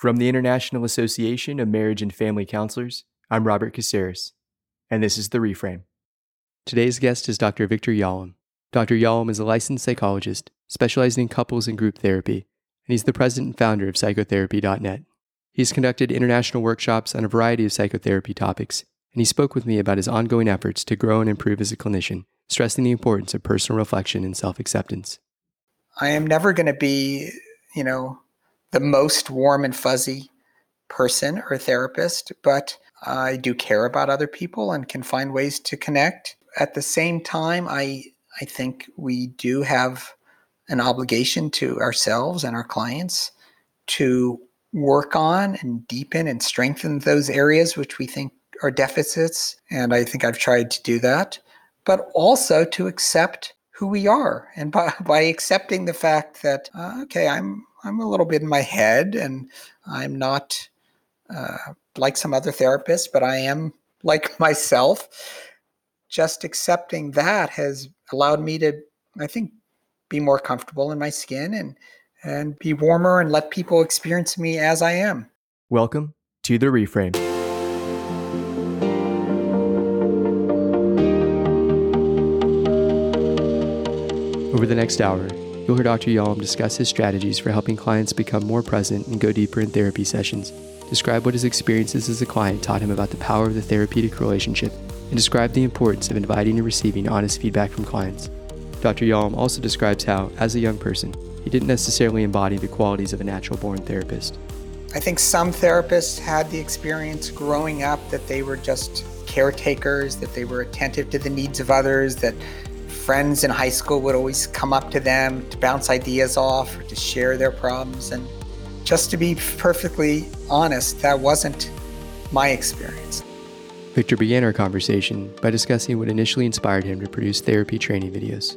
From the International Association of Marriage and Family Counselors, I'm Robert Caceres, and this is The Reframe. Today's guest is Dr. Victor Yalom. Dr. Yalom is a licensed psychologist specializing in couples and group therapy, and he's the president and founder of psychotherapy.net. He's conducted international workshops on a variety of psychotherapy topics, and he spoke with me about his ongoing efforts to grow and improve as a clinician, stressing the importance of personal reflection and self acceptance. I am never going to be, you know, the most warm and fuzzy person or therapist, but I do care about other people and can find ways to connect. At the same time, I I think we do have an obligation to ourselves and our clients to work on and deepen and strengthen those areas which we think are deficits. And I think I've tried to do that, but also to accept who we are. And by, by accepting the fact that, uh, okay, I'm I'm a little bit in my head, and I'm not uh, like some other therapists, but I am like myself. Just accepting that has allowed me to, I think, be more comfortable in my skin and and be warmer and let people experience me as I am. Welcome to the reframe. Over the next hour, You'll hear Dr. Yalom discuss his strategies for helping clients become more present and go deeper in therapy sessions, describe what his experiences as a client taught him about the power of the therapeutic relationship, and describe the importance of inviting and receiving honest feedback from clients. Dr. Yalom also describes how, as a young person, he didn't necessarily embody the qualities of a natural born therapist. I think some therapists had the experience growing up that they were just caretakers, that they were attentive to the needs of others, that friends in high school would always come up to them to bounce ideas off or to share their problems. And just to be perfectly honest, that wasn't my experience. Victor began our conversation by discussing what initially inspired him to produce therapy training videos.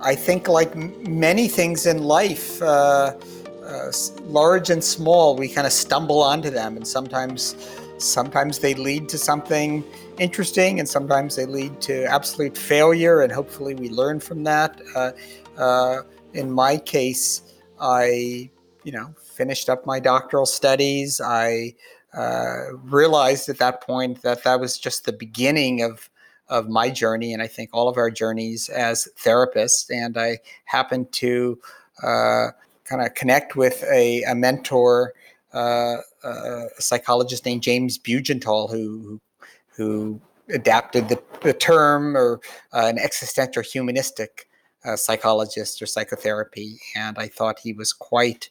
I think, like many things in life, uh, uh, large and small, we kind of stumble onto them, and sometimes, sometimes they lead to something interesting, and sometimes they lead to absolute failure, and hopefully we learn from that. Uh, uh, in my case, I, you know, finished up my doctoral studies. I uh, realized at that point that that was just the beginning of of my journey, and I think all of our journeys as therapists. And I happened to uh, kind of connect with a, a mentor, uh, a psychologist named James Bugental, who, who adapted the, the term or uh, an existential humanistic uh, psychologist or psychotherapy. And I thought he was quite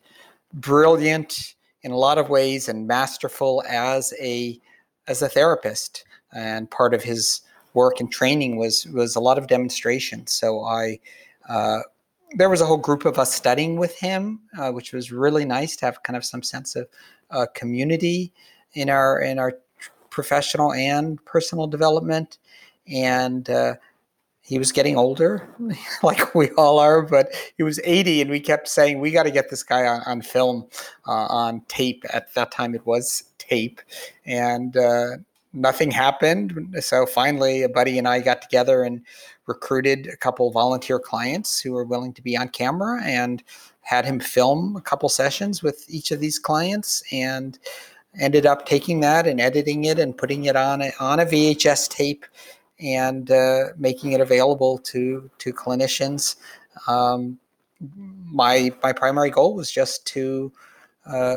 brilliant in a lot of ways and masterful as a as a therapist. And part of his work and training was was a lot of demonstration. So I uh, there was a whole group of us studying with him, uh, which was really nice to have kind of some sense of uh, community in our in our professional and personal development. And uh, he was getting older, like we all are, but he was 80, and we kept saying, We got to get this guy on, on film, uh, on tape. At that time, it was tape. And uh, nothing happened. So finally, a buddy and I got together and recruited a couple volunteer clients who were willing to be on camera and had him film a couple sessions with each of these clients. And ended up taking that and editing it and putting it on a, on a VHS tape and uh, making it available to to clinicians. Um, my my primary goal was just to uh,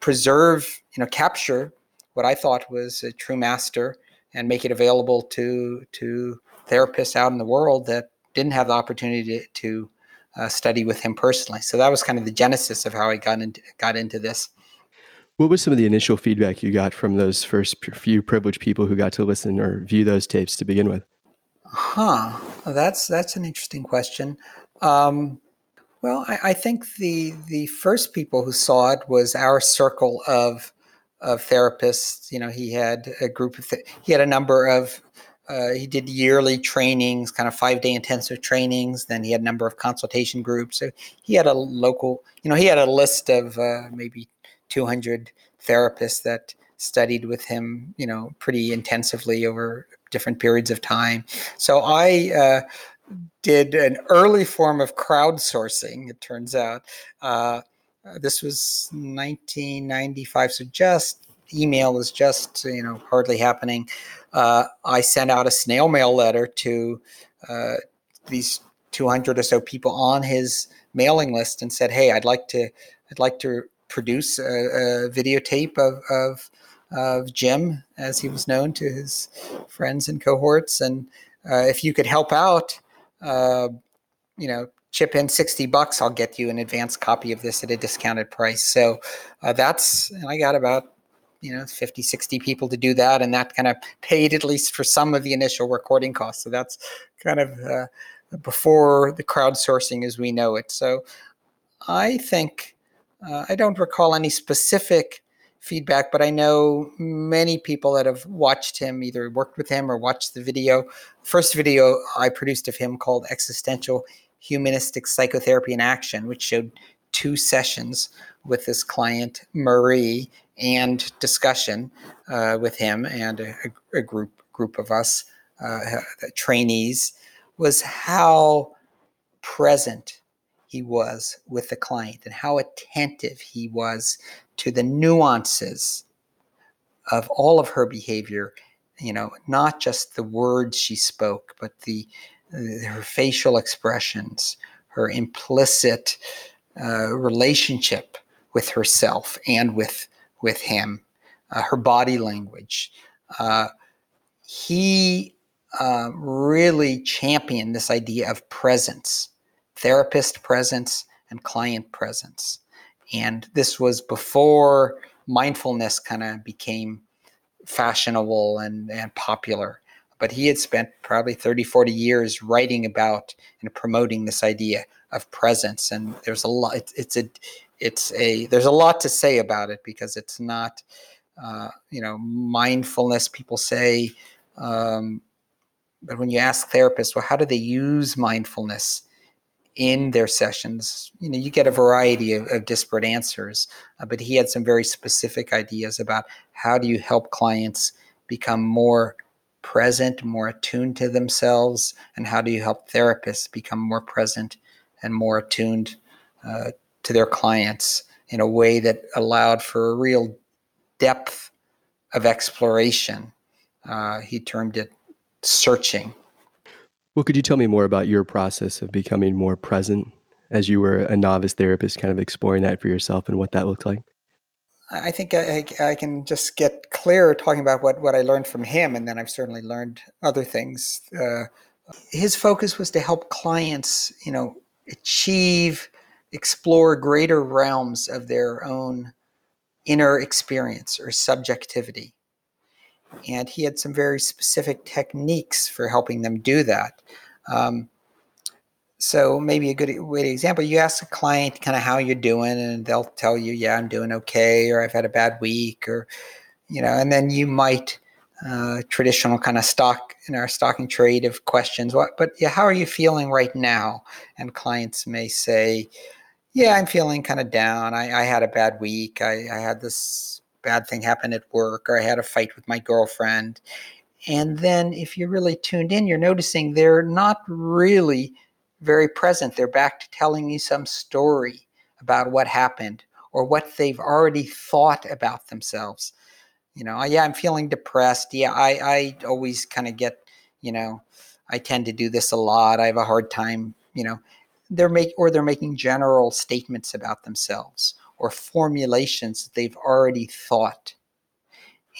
preserve, you know, capture what I thought was a true master and make it available to to therapists out in the world that didn't have the opportunity to, to uh, study with him personally. So that was kind of the genesis of how I got into got into this. What was some of the initial feedback you got from those first few privileged people who got to listen or view those tapes to begin with? Huh. That's that's an interesting question. Um, well, I, I, think the the first people who saw it was our circle of of therapists. You know, he had a group of th- he had a number of uh, he did yearly trainings, kind of five day intensive trainings. Then he had a number of consultation groups. So he had a local, you know, he had a list of uh, maybe 200 therapists that studied with him, you know, pretty intensively over different periods of time. So I uh, did an early form of crowdsourcing. It turns out. Uh, this was 1995, so just email was just you know hardly happening. Uh, I sent out a snail mail letter to uh, these 200 or so people on his mailing list and said, "Hey, I'd like to I'd like to produce a, a videotape of, of of Jim, as he was known to his friends and cohorts, and uh, if you could help out, uh, you know, chip in 60 bucks, I'll get you an advance copy of this at a discounted price. So uh, that's, and I got about, you know, 50, 60 people to do that. And that kind of paid at least for some of the initial recording costs. So that's kind of uh, before the crowdsourcing as we know it. So I think, uh, I don't recall any specific feedback, but I know many people that have watched him, either worked with him or watched the video. First video I produced of him called Existential Humanistic Psychotherapy in Action, which showed two sessions with this client, Marie, and discussion uh, with him and a, a, group group of us uh, trainees, was how present he was with the client and how attentive he was to the nuances of all of her behavior. You know not just the words she spoke but the her facial expressions her implicit uh, relationship with herself and with with him uh, her body language uh, he uh, really championed this idea of presence therapist presence and client presence and this was before mindfulness kind of became fashionable and, and popular. But he had spent probably 30, 40 years writing about and promoting this idea of presence. And there's a lot, it's, it's a, it's a, there's a lot to say about it because it's not, uh, you know, mindfulness, people say, um, but when you ask therapists, well, how do they use mindfulness? in their sessions, you know, you get a variety of, of disparate answers, uh, but he had some very specific ideas about how do you help clients become more present, more attuned to themselves, and how do you help therapists become more present and more attuned uh, to their clients in a way that allowed for a real depth of exploration. Uh, he termed it searching well, could you tell me more about your process of becoming more present as you were a novice therapist, kind of exploring that for yourself and what that looked like? I think I, I, can just get clearer talking about what, what I learned from him, and then I've certainly learned other things. Uh, his focus was to help clients, you know, achieve, explore greater realms of their own inner experience or subjectivity and he had some very specific techniques for helping them do that. Um, so maybe a good way to example, you ask a client kind of how you're doing, and they'll tell you, "Yeah, I'm doing okay," or "I've had a bad week," or you know, and then you might uh, traditional kind of stock in our stocking trade of questions. What, but yeah, how are you feeling right now? And clients may say, "Yeah, I'm feeling kind of down. I, I had a bad week. I, I had this bad thing happen at work or I had a fight with my girlfriend. And then if you're really tuned in, you're noticing they're not really very present. They're back to telling you some story about what happened or what they've already thought about themselves. You know, yeah, I'm feeling depressed. Yeah, I, I always kind of get, you know, I tend to do this a lot. I have a hard time, you know, they're make or they're making general statements about themselves or formulations that they've already thought.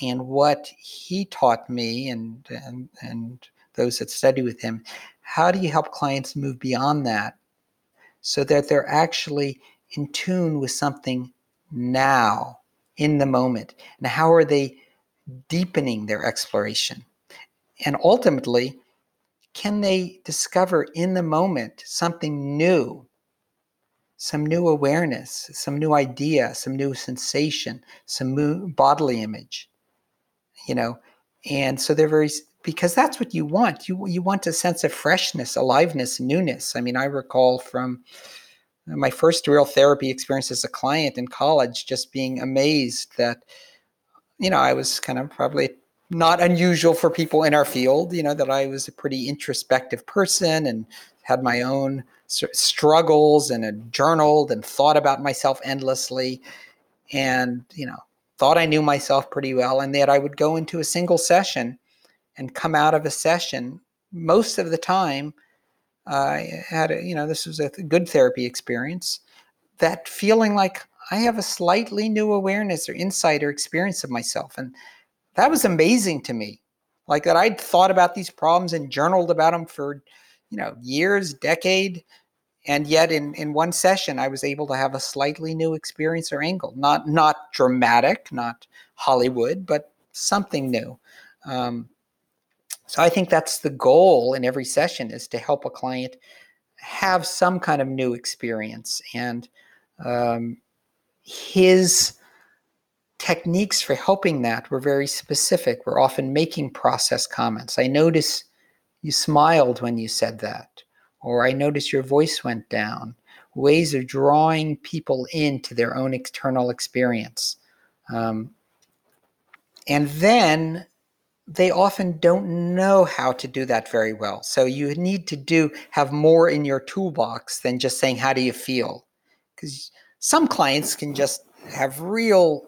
And what he taught me and, and, and those that study with him, how do you help clients move beyond that so that they're actually in tune with something now, in the moment? And how are they deepening their exploration? And ultimately, can they discover in the moment something new some new awareness, some new idea, some new sensation, some new bodily image, you know. And so they're very because that's what you want. You you want a sense of freshness, aliveness, newness. I mean, I recall from uh, my first real therapy experience as a client in college, just being amazed that, you know, I was kind of probably not unusual for people in our field, you know, that I was a pretty introspective person and had my own struggles and had journaled and thought about myself endlessly and you know thought i knew myself pretty well and that i would go into a single session and come out of a session most of the time i had a, you know this was a good therapy experience. That feeling like i have a slightly new awareness or insight or experience of myself and that was amazing to me. Like that i'd thought about these problems and journaled about them for you know years decade and yet in in one session i was able to have a slightly new experience or angle. Not not dramatic not hollywood but something new. Um, so i think that's the goal in every session is to help a client have some kind of new experience and um, his techniques for helping that were very specific we're often making process comments i notice you smiled when you said that or I notice your voice went down. Ways of drawing people into their own external experience. Um, and then they often don't know how to do that very well. So you need to do have more in your toolbox than just saying, How do you feel? Because some clients can just have real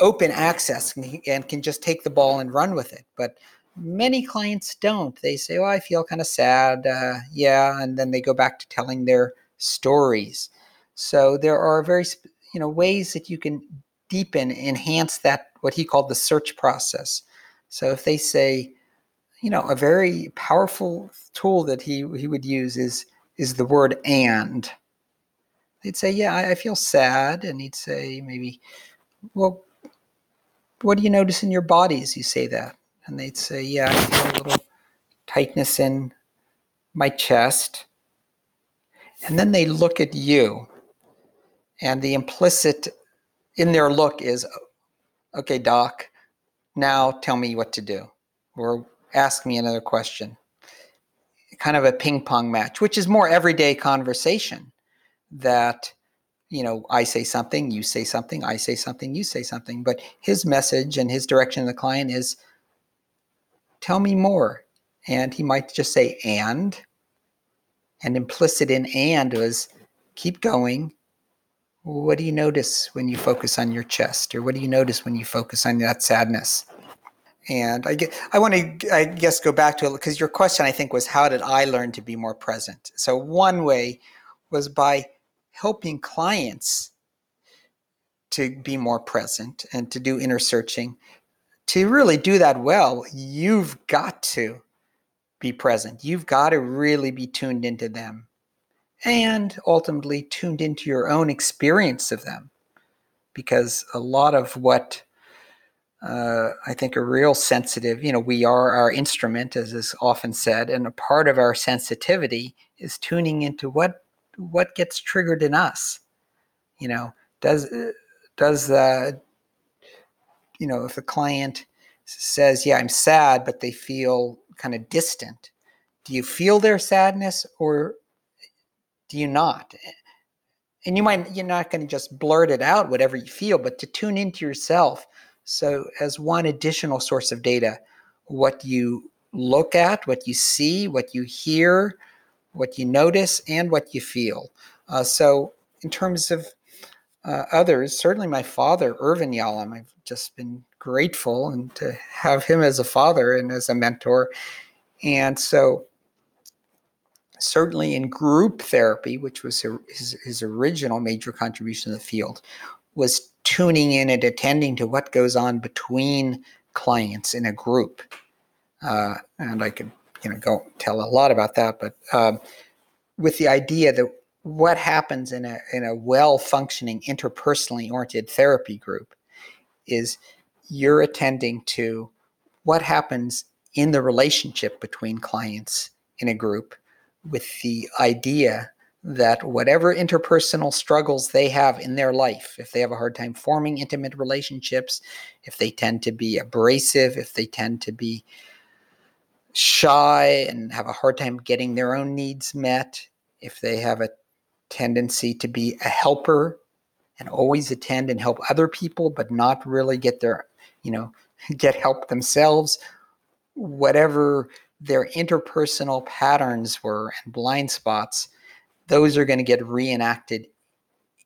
open access and can just take the ball and run with it. But many clients don't. They say, "Oh, I feel kind of sad." Uh, yeah, and then they go back to telling their stories. So there are very, you know, ways that you can deepen, enhance that what he called the search process. So if they say, you know, a very powerful tool that he he would use is is the word and. They'd say, "Yeah, I, I feel sad," and he'd say, maybe, "Well, what do you notice in your body as you say that?" and they'd say, Yeah, I feel a little tightness in my chest. And then they look at you, and the implicit in their look is, Okay, doc, now tell me what to do, or ask me another question. Kind of a ping pong match, which is more everyday conversation that you know, I say something, you say something, I say something, you say something. But his message and his direction to the client is Tell me more. And he might just say, and. And implicit in and was, keep going. What do you notice when you focus on your chest? Or what do you notice when you focus on that sadness? And I get, I want to, I guess, go back to it because your question, I think, was how did I learn to be more present? So one way was by helping clients to be more present and to do inner searching to really do that well, you've got to be present. You've got to really be tuned into them and ultimately tuned into your own experience of them. Because a lot of what uh, I think are real sensitive, you know, we are our instrument, as is often said, and a part of our sensitivity is tuning into what what gets triggered in us. You know, does does the you know, if a client says, Yeah, I'm sad, but they feel kind of distant, do you feel their sadness or do you not? And you might, you're not going to just blurt it out, whatever you feel, but to tune into yourself. So, as one additional source of data, what you look at, what you see, what you hear, what you notice, and what you feel. Uh, so, in terms of uh, others, certainly my father, Irvin Yalom, I've just been grateful and to have him as a father and as a mentor. And so, certainly in group therapy, which was his, his original major contribution to the field, was tuning in and attending to what goes on between clients in a group. Uh, and I could, you know, go tell a lot about that, but um, with the idea that what happens in a in a well functioning interpersonally oriented therapy group is you're attending to what happens in the relationship between clients in a group with the idea that whatever interpersonal struggles they have in their life, if they have a hard time forming intimate relationships, if they tend to be abrasive, if they tend to be shy and have a hard time getting their own needs met, if they have a tendency to be a helper and always attend and help other people, but not really get their, you know, get help themselves. Whatever their interpersonal patterns were and blind spots, those are going to get reenacted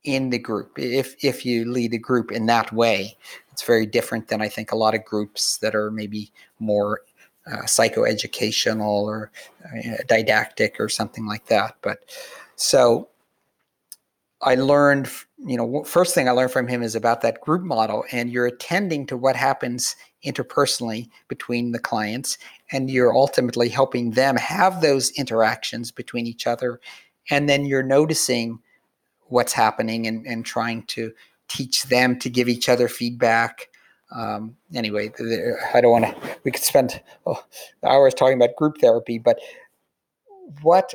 in the group. If if you lead a group in that way it's very different than i think a lot of groups that are maybe more uh, psychoeducational or uh, didactic or something like that but so i learned you know first thing i learned from him is about that group model and you're attending to what happens interpersonally between the clients and you're ultimately helping them have those interactions between each other. And then you're noticing what's happening and, and trying to teach them to give each other feedback. Um, anyway i don't want to we could spend oh, hours talking about group therapy but what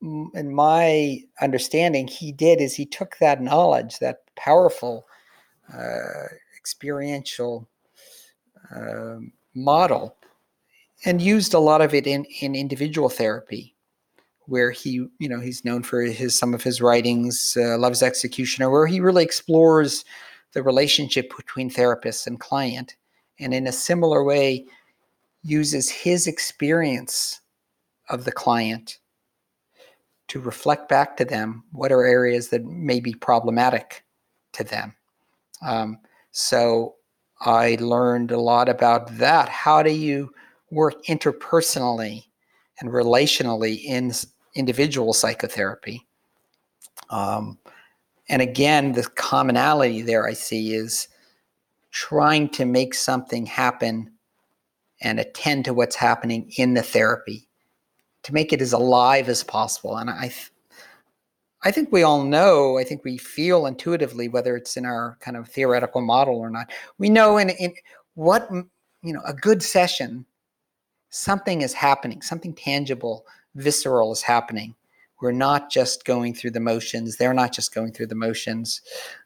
in my understanding he did is he took that knowledge that powerful uh, experiential uh, model and used a lot of it in, in individual therapy where he you know he's known for his some of his writings uh, love's executioner where he really explores the relationship between therapist and client and in a similar way uses his experience of the client to reflect back to them what are areas that may be problematic to them. Um, so i learned a lot about that how do you work interpersonally and relationally in individual psychotherapy. Um, and again, the commonality there I see is trying to make something happen and attend to what's happening in the therapy to make it as alive as possible. And I, I think we all know, I think we feel intuitively, whether it's in our kind of theoretical model or not, we know in, in what, you know, a good session, something is happening, something tangible visceral is happening. We're not just going through the motions. They're not just going through the motions.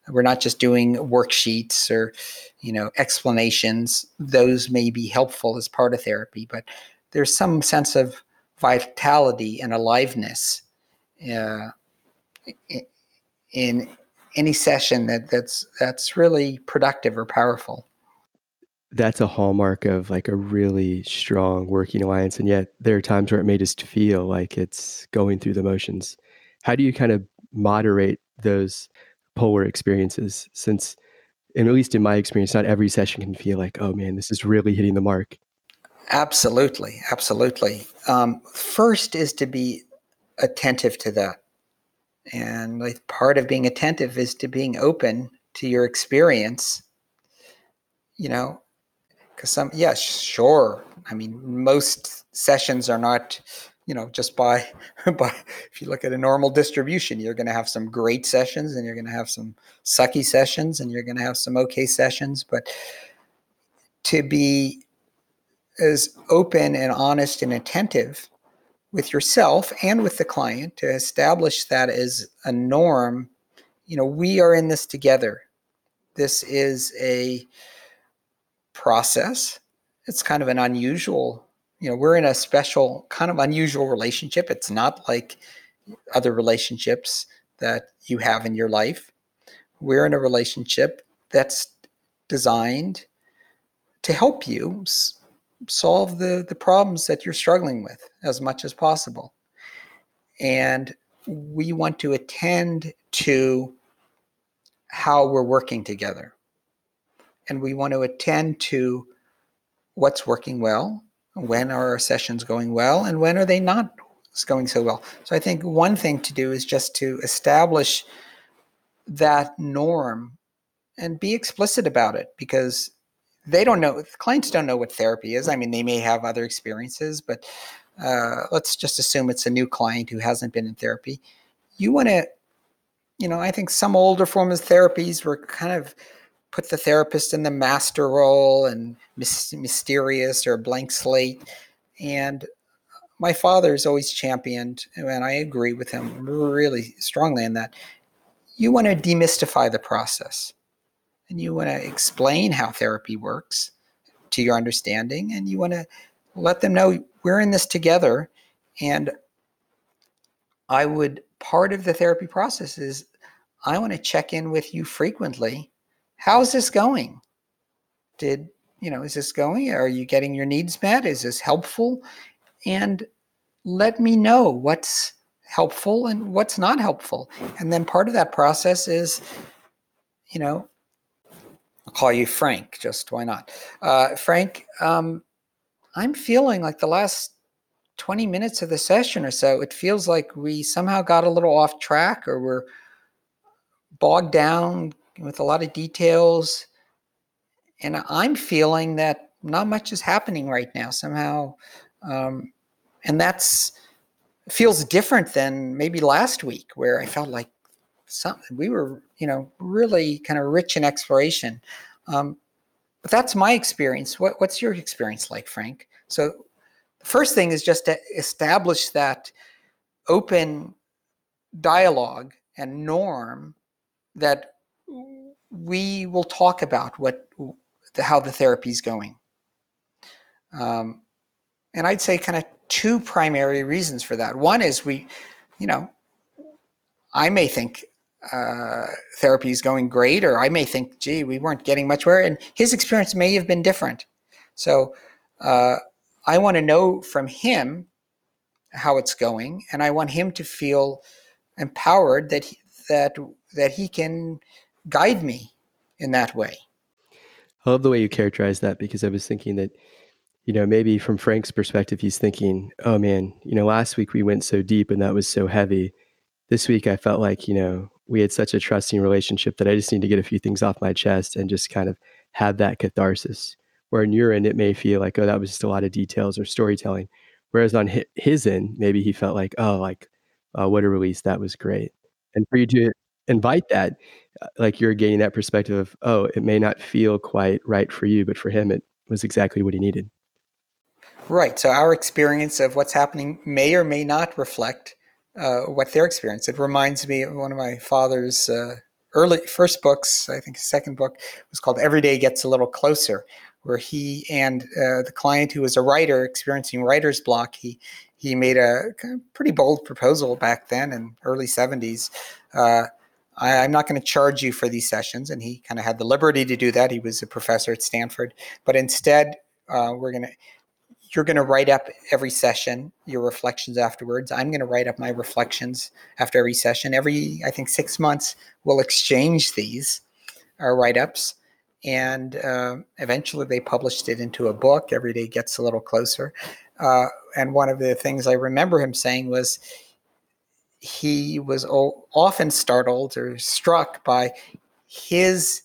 We're not just doing worksheets or, you know, explanations. Those may be helpful as part of therapy, but there's some sense of vitality and aliveness uh, in any session that that's that's really productive or powerful. That's a hallmark of like a really strong working alliance and yet there are times where it may just feel like it's going through the motions. How do you kind of moderate those polar experiences since and at least in my experience not every session can feel like oh man this is really hitting the mark absolutely absolutely. Um, first is to be attentive to that and like part of being attentive is to being open to your experience you know because some yeah sure. I mean most sessions are not you know just by by if you look at a normal distribution you're going to have some great sessions and you're going to have some sucky sessions and you're going to have some okay sessions. But to be as open and honest and attentive with yourself and with the client to establish that as a norm you know we are in this together this is a process. It's kind of an unusual, you know, we're in a special, kind of unusual relationship. It's not like other relationships that you have in your life. We're in a relationship that's designed to help you solve the, the problems that you're struggling with as much as possible. And we want to attend to how we're working together and we want to attend to what's working well, when are our sessions going well, and when are they not going so well. So I think one thing to do is just to establish that norm and be explicit about it because they don't know clients don't know what therapy is i mean they may have other experiences but uh, let's just assume it's a new client who hasn't been in therapy you want to you know i think some older forms of therapies were kind of put the therapist in the master role and mysterious or blank slate. And my father has always championed, and I agree with him really strongly in that. You want to demystify the process and you want to explain how therapy works to your understanding, and you want to let them know we're in this together. And I would, part of the therapy process is I want to check in with you frequently how's this going? Did, you know, is this going? Are you getting your needs met? Is this helpful? And let me know what's helpful and what's not helpful. And then part of that process is, you know, I'll call you Frank, just why not? Uh, Frank, um, I'm feeling like the last 20 minutes of the session or so, it feels like we somehow got a little off track or we're bogged down with a lot of details. And I'm feeling that not much is happening right now somehow. Um, and that's feels different than maybe last week where I felt like some, we were, you know, really kind of rich in exploration. Um, but that's my experience. What, what's your experience like, Frank? So the first thing is just to establish that open dialogue and norm that we will talk about what the, how the therapy is going. Um, and I'd say kind of two primary reasons for that. One is we, you know, I may think uh, therapy is going great, or I may think, gee, we weren't getting much where, and his experience may have been different. So uh, I want to know from him how it's going, and I want him to feel empowered that he, that that he can guide me in that way. I love the way you characterize that because I was thinking that you know, maybe from Frank's perspective, he's thinking, oh man, you know, last week we went so deep and that was so heavy. This week I felt like, you know, we had such a trusting relationship that I just need to get a few things off my chest and just kind of have that catharsis. Where in your end, it may feel like, oh, that was just a lot of details or storytelling. Whereas on his end, maybe he felt like, oh, like, uh, what a release. That was great. And for you to invite that, uh, like you're gaining that perspective of, oh, it may not feel quite right for you, but for him, it was exactly what he needed. Right. So our experience of what's happening may or may not reflect uh, what their experience. It reminds me of one of my father's uh, early first books. I think his second book was called "Every Day Gets a Little Closer," where he and uh, the client who was a writer experiencing writer's block, he he made a pretty bold proposal back then in early 70s. Uh, I, am not going to charge you for these sessions, and he kind of had the liberty to do that. He was a professor at Stanford, but instead, uh, we're going to you're going to write up every session your reflections afterwards. I'm going to write up my reflections after every session. Every i think six months we'll exchange these our write-ups and uh, eventually they published it into a book. Every day gets a little closer. Uh, and one of the things i remember him saying was he was o- often startled or struck by his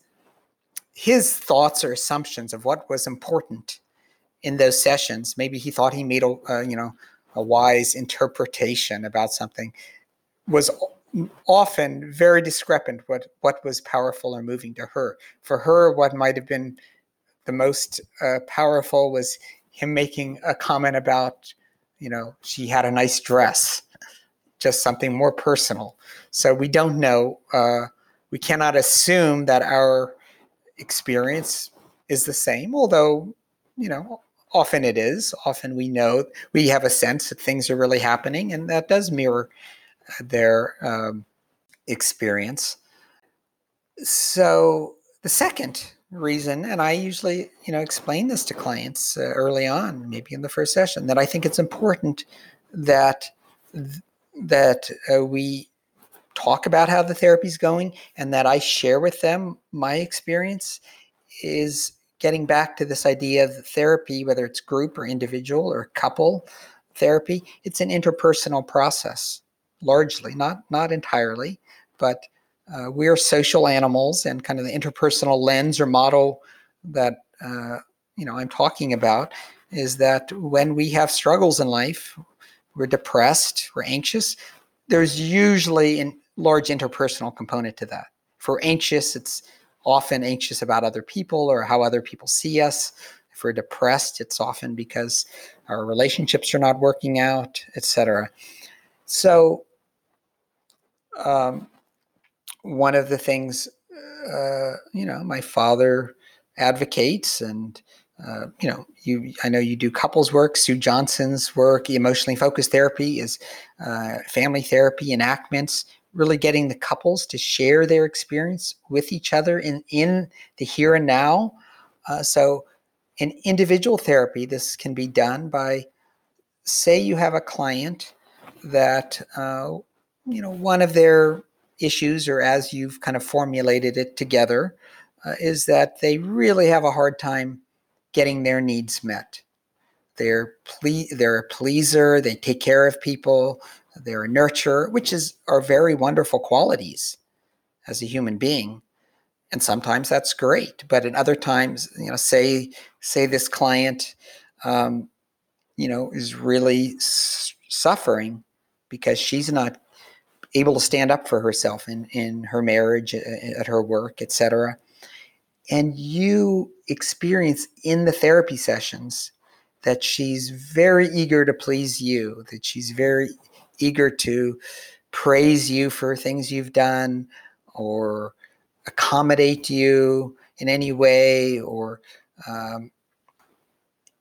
his thoughts or assumptions of what was important in those sessions. Maybe he thought he made a uh, you know a wise interpretation about something. Was often very discrepant what what was powerful or moving to her. For her, what might have been the most uh, powerful was him making a comment about you know she had a nice dress, just something more personal. So we don't know. Uh, we cannot assume that our experience is the same, although you know often it is. Often we know we have a sense that things are really happening, and that does mirror uh, their um, experience. So the second reason, and I usually you know explain this to clients uh, early on, maybe in the first session, that I think it's important that that uh, we talk about how the therapy is going and that I share with them my experience is getting back to this idea of therapy, whether it's group or individual or couple therapy, it's an interpersonal process, largely, not not entirely, but uh, we're social animals, and kind of the interpersonal lens or model that uh, you know I'm talking about is that when we have struggles in life, we're depressed, we're anxious. There's usually a large interpersonal component to that. For anxious, it's often anxious about other people or how other people see us. If we're depressed, it's often because our relationships are not working out, etc. So, um, one of the things, uh, you know, my father advocates, and uh, you know, you I know you do couples work. Sue Johnson's work, emotionally focused therapy, is uh, family therapy enactments really getting the couples to share their experience with each other in, in the here and now. Uh, so, in individual therapy, this can be done by, say, you have a client that uh, you know one of their issues, or as you've kind of formulated it together, uh, is that they really have a hard time getting their needs met. They're ple- they're a pleaser. They take care of people. They're which is are very wonderful qualities as a human being. And sometimes that's great, but in other times, you know, say say this client, um, you know, is really s- suffering because she's not able to stand up for herself in in her marriage, at her work, etc. And you experience in the therapy sessions that she's very eager to please you, that she's very eager to praise you for things you've done or accommodate you in any way or um,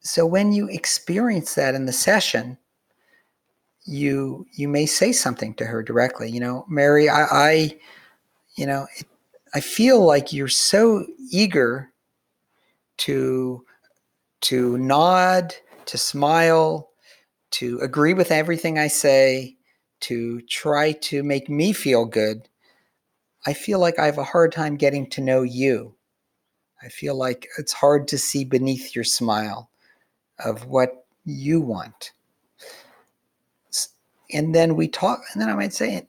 so when you experience that in the session you you may say something to her directly you know mary i, I you know it, i feel like you're so eager to to nod to smile to agree with everything i say to try to make me feel good I feel like I have a hard time getting to know you. I feel like it's hard to see beneath your smile of what you want. And then we talk, and then I might say,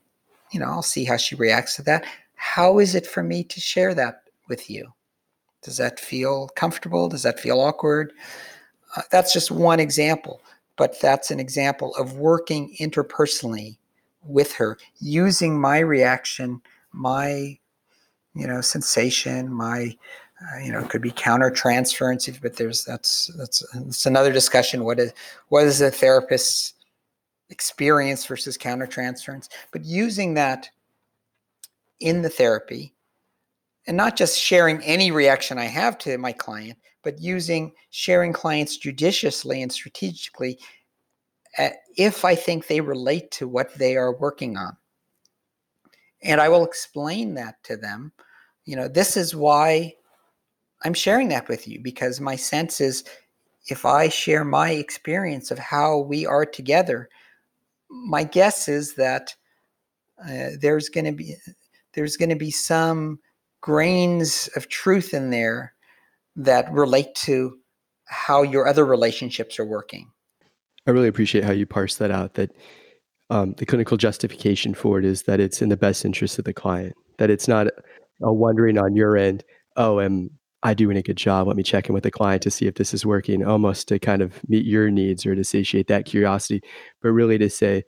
you know, I'll see how she reacts to that. How is it for me to share that with you? Does that feel comfortable? Does that feel awkward? Uh, that's just one example, but that's an example of working interpersonally with her, using my reaction my you know sensation my uh, you know it could be counter countertransference but there's that's that's that's another discussion what is what is a therapist's experience versus countertransference? But using that in the therapy and not just sharing any reaction i have to my client but using sharing clients judiciously and strategically uh, if i think they relate to what they are working on and I will explain that to them. You know, this is why I'm sharing that with you because my sense is if I share my experience of how we are together, my guess is that uh, there's going to be there's going to be some grains of truth in there that relate to how your other relationships are working. I really appreciate how you parse that out. That um, the clinical justification for it is that it's in the best interest of the client, that it's not a wondering on your end, oh, am I doing a good job? Let me check in with the client to see if this is working, almost to kind of meet your needs or to satiate that curiosity, but really to say,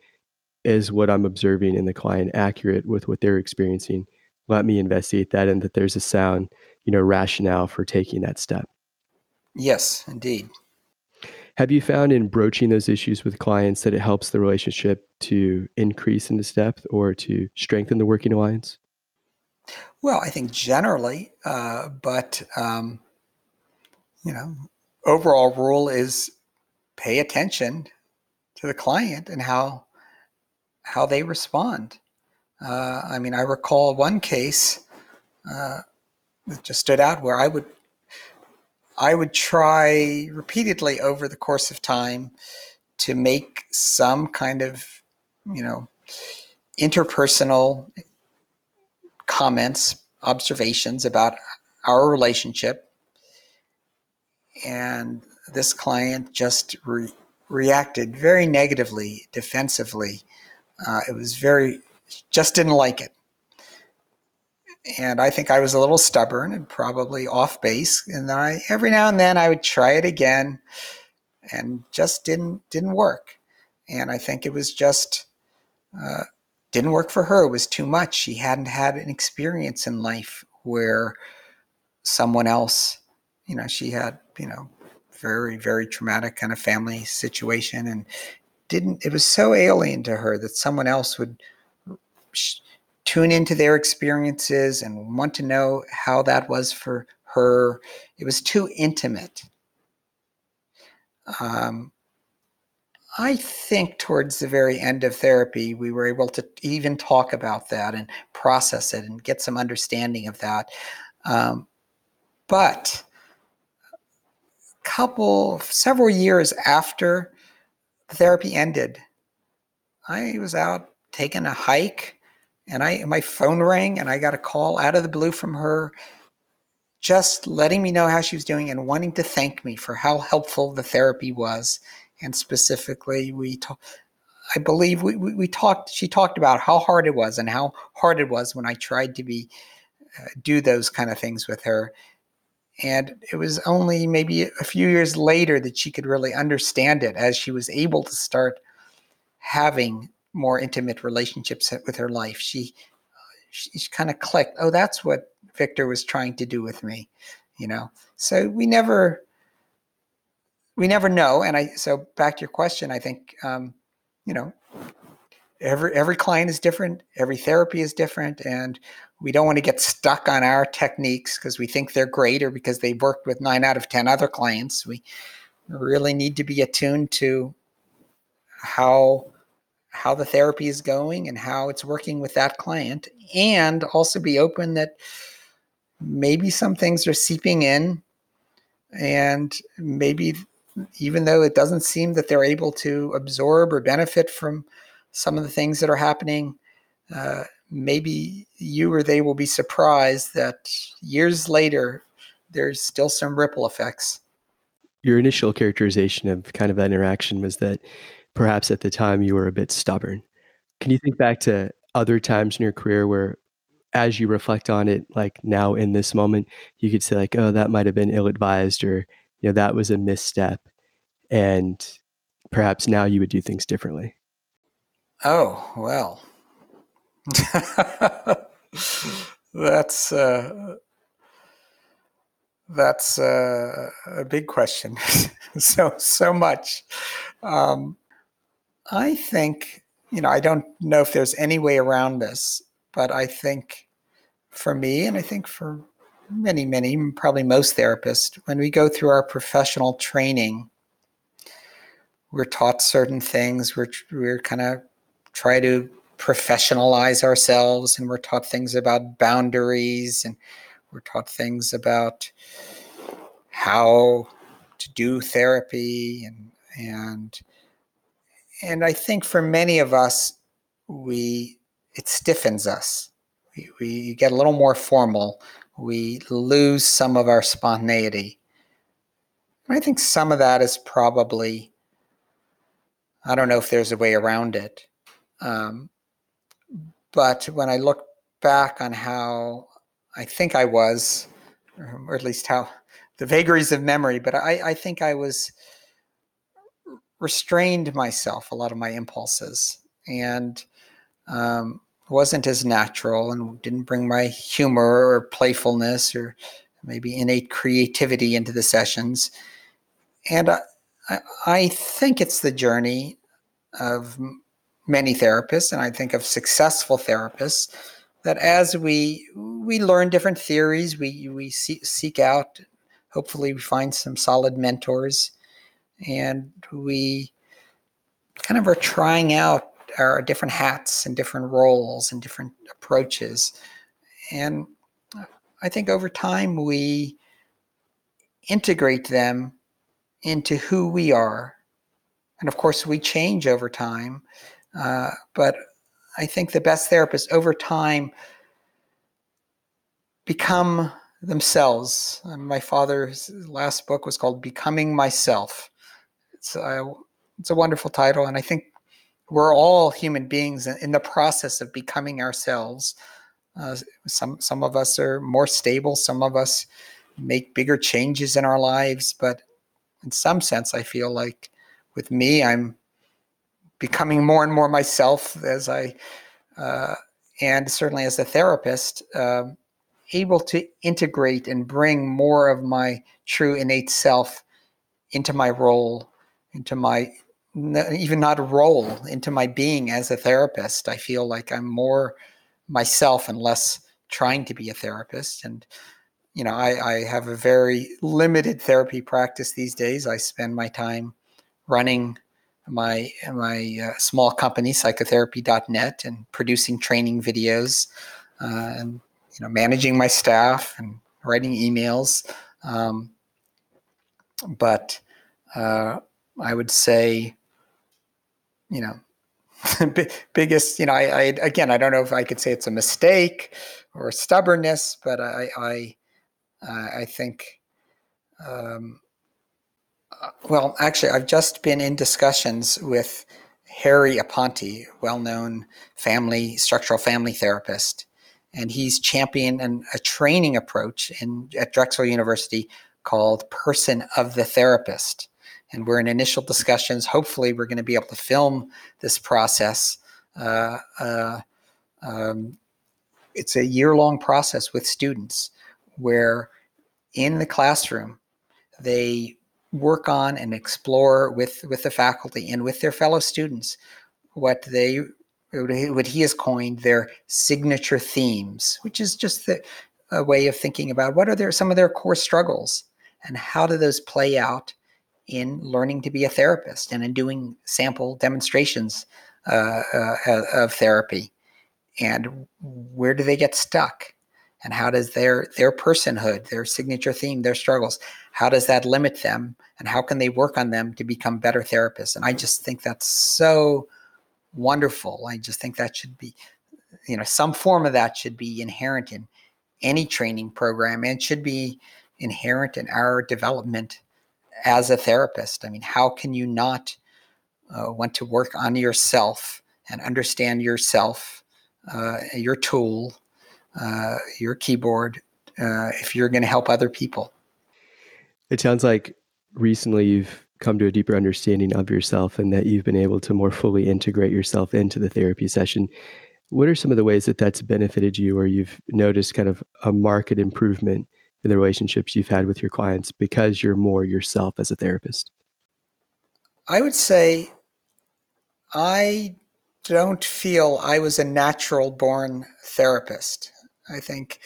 is what I'm observing in the client accurate with what they're experiencing? Let me investigate that and that there's a sound, you know, rationale for taking that step. Yes, indeed. Have you found in broaching those issues with clients that it helps the relationship to increase in its depth or to strengthen the working alliance? Well, I think generally, uh, but um, you know, overall rule is pay attention to the client and how how they respond. Uh, I mean, I recall one case uh, that just stood out where I would I would try repeatedly over the course of time to make some kind of, you know, interpersonal comments, observations about our relationship. And this client just re- reacted very negatively, defensively. Uh, it was very, just didn't like it and I think I was a little stubborn and probably off base. And I, every now and then I would try it again, and just didn't didn't work. And I think it was just uh, didn't work for her. It was too much. She hadn't had an experience in life where someone else, you know, she had you know very very traumatic kind of family situation and didn't. It was so alien to her that someone else would tune into their experiences and want to know how that was for her. It was too intimate. Um, I think towards the very end of therapy, we were able to even talk about that and process it and get some understanding of that. Um, but couple, several years after the therapy ended, I was out taking a hike and I my phone rang and I got a call out of the blue from her just letting me know how she was doing and wanting to thank me for how helpful the therapy was. And specifically we talked I believe we, we, we, talked she talked about how hard it was and how hard it was when I tried to be uh, do those kind of things with her. And it was only maybe a few years later that she could really understand it as she was able to start having more intimate relationships with her life. She she kind of clicked. Oh, that's what Victor was trying to do with me, you know. So we never we never know. And I so back to your question, I think um, you know every every client is different, every therapy is different, and we don't want to get stuck on our techniques because we think they're great or because they've worked with nine out of ten other clients. We really need to be attuned to how how the therapy is going and how it's working with that client and also be open that maybe some things are seeping in and maybe even though it doesn't seem that they're able to absorb or benefit from some of the things that are happening uh, maybe you or they will be surprised that years later there's still some ripple effects. Your initial characterization of kind of that interaction was that perhaps at the time you were a bit stubborn. Can you think back to other times in your career where as you reflect on it like now in this moment you could say like oh that might have been ill advised or you know that was a misstep and perhaps now you would do things differently? Oh well. That's uh, that's uh, a big question. So so much. Um, I think, you know, I don't know if there's any way around this, but I think for me, and I think for many, many, probably most therapists, when we go through our professional training, we're taught certain things. We're, we're kind of try to professionalize ourselves, and we're taught things about boundaries, and we're taught things about how to do therapy and and and I think for many of us, we it stiffens us. We, we get a little more formal. We lose some of our spontaneity. And I think some of that is probably, I don't know if there's a way around it. Um, but when I look back on how I think I was, or at least how the vagaries of memory, but I, I think I was restrained myself a lot of my impulses and um, wasn't as natural and didn't bring my humor or playfulness or maybe innate creativity into the sessions. And I, I think it's the journey of many therapists and i think of successful therapists that as we we learn different theories we we see, seek out hopefully we find some solid mentors and we kind of are trying out our different hats and different roles and different approaches. And I think over time we integrate them into who we are. And of course, we change over time. Uh, but I think the best therapists over time become themselves. And my father's last book was called Becoming Myself. It's a, it's a wonderful title, and I think we're all human beings in the process of becoming ourselves. Uh, some some of us are more stable. Some of us make bigger changes in our lives, but in some sense, I feel like with me, I'm becoming more and more myself as I, uh, and certainly as a therapist, uh, able to integrate and bring more of my true innate self into my role into my even not a role into my being as a therapist. I feel like I'm more myself and less trying to be a therapist. And you know, I, I have a very limited therapy practice these days. I spend my time running my my uh, small company psychotherapy.net and producing training videos uh, and you know managing my staff and writing emails um, but uh, I would say, you know, biggest, you know, I, I, again, I don't know if I could say it's a mistake or stubbornness, but I, I, I think, um, uh, well, actually, I've just been in discussions with Harry Aponte, well-known family structural family therapist, and he's championed an, a training approach in at Drexel University called Person of the Therapist and we're in initial discussions. Hopefully, we're going to be able to film this process. Uh, uh, um, it's a year long process with students where in the classroom they work on and explore with, with the faculty and with their fellow students what they what he has coined their signature themes, which is just the, a way of thinking about what are their some of their core struggles and how do those play out in learning to be a therapist and in doing sample demonstrations uh, uh, of therapy. And where do they get stuck? And how does their their personhood, their signature theme, their struggles, how does that limit them? And how can they work on them to become better therapists? And I just think that's so wonderful. I just think that should be, you know, some form of that should be inherent in any training program and should be inherent in our development as a therapist. I mean, how can you not uh, want to work on yourself and understand yourself, uh, your tool, uh, your keyboard, uh, if you're going to help other people? It sounds like recently you've come to a deeper understanding of yourself and that you've been able to more fully integrate yourself into the therapy session. What are some of the ways that that's benefited you or you've noticed kind of a market improvement in the relationships you've had with your clients because you're more yourself as a therapist? I would say I don't feel I was a natural born therapist. I think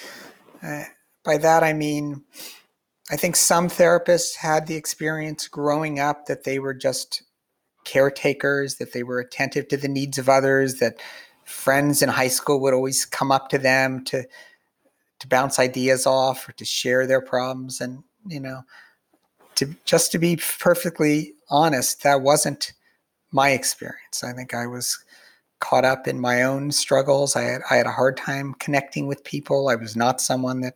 uh, by that I mean, I think some therapists had the experience growing up that they were just caretakers, that they were attentive to the needs of others, that friends in high school would always come up to them to to bounce ideas off or to share their problems. And you know to just to be perfectly honest that wasn't my experience. I think i was caught up in my own struggles. I had i had a hard time connecting with people. I was not someone that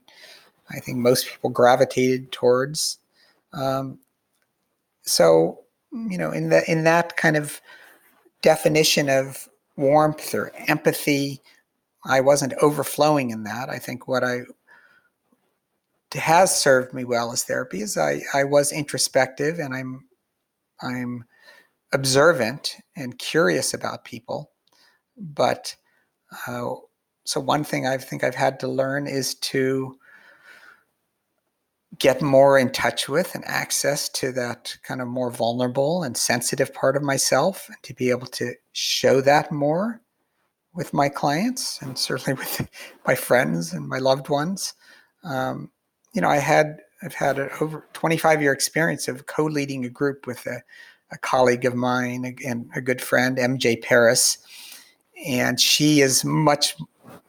i think most people gravitated towards. Um, so you know in that in that kind of definition of warmth or empathy I wasn't overflowing in that. I think what I has served me well as therapy is I, I was introspective and I'm I'm observant and curious about people. But uh, so one thing I think I've had to learn is to get more in touch with and access to that kind of more vulnerable and sensitive part of myself and to be able to show that more with my clients and certainly with my friends and my loved ones. Um, you know, I had I've had over 25 year experience of co-leading a group with a, a colleague of mine and a good friend, MJ Paris, and she is much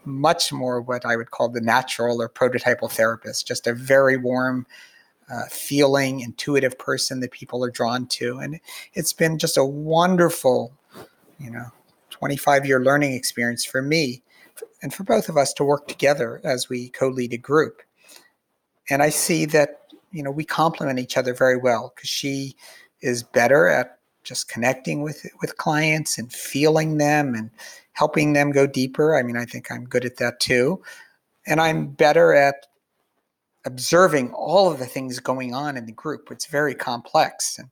much more what I would call the natural or prototypal therapist, just a very warm, uh, feeling, intuitive person that people are drawn to. And it's been just a wonderful, you know, 25 year learning experience for me and for both of us to work together as we co-lead a group. And I see that, you know, we complement each other very well because she is better at just connecting with with clients and feeling them and helping them go deeper. I mean, I think I'm good at that too. And I'm better at observing all of the things going on in the group. It's very complex and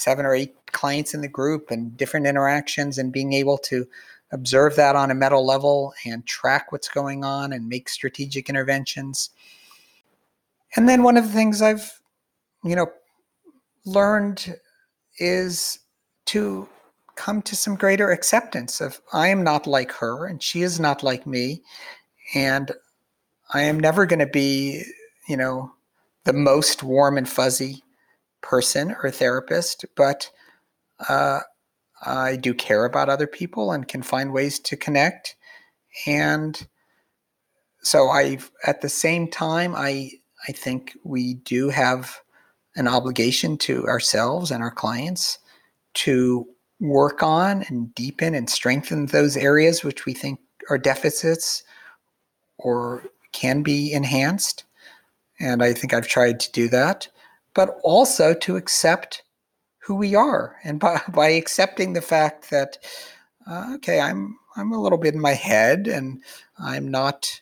seven or eight clients in the group and different interactions and being able to observe that on a meta level and track what's going on and make strategic interventions. And then one of the things I've, you know, learned is to come to some greater acceptance of I am not like her and she is not like me and I am never going to be, you know, the most warm and fuzzy person or therapist, but uh, I do care about other people and can find ways to connect. And so I've at the same time, I I think we do have an obligation to ourselves and our clients to work on and deepen and strengthen those areas which we think are deficits or can be enhanced. And I think I've tried to do that, but also to accept who we are. And by, by accepting the fact that, uh, okay, I'm, I'm a little bit in my head and I'm not,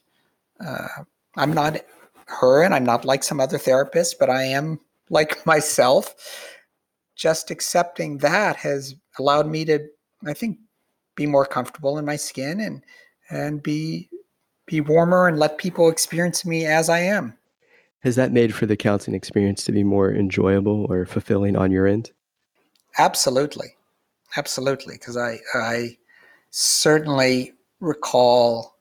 uh, I'm not her and I'm not like some other therapist, but I am like myself. Just accepting that has allowed me to, I think, be more comfortable in my skin and and be be warmer and let people experience me as I am. Has that made for the counseling experience to be more enjoyable or fulfilling on your end? Absolutely, absolutely. Because I I certainly recall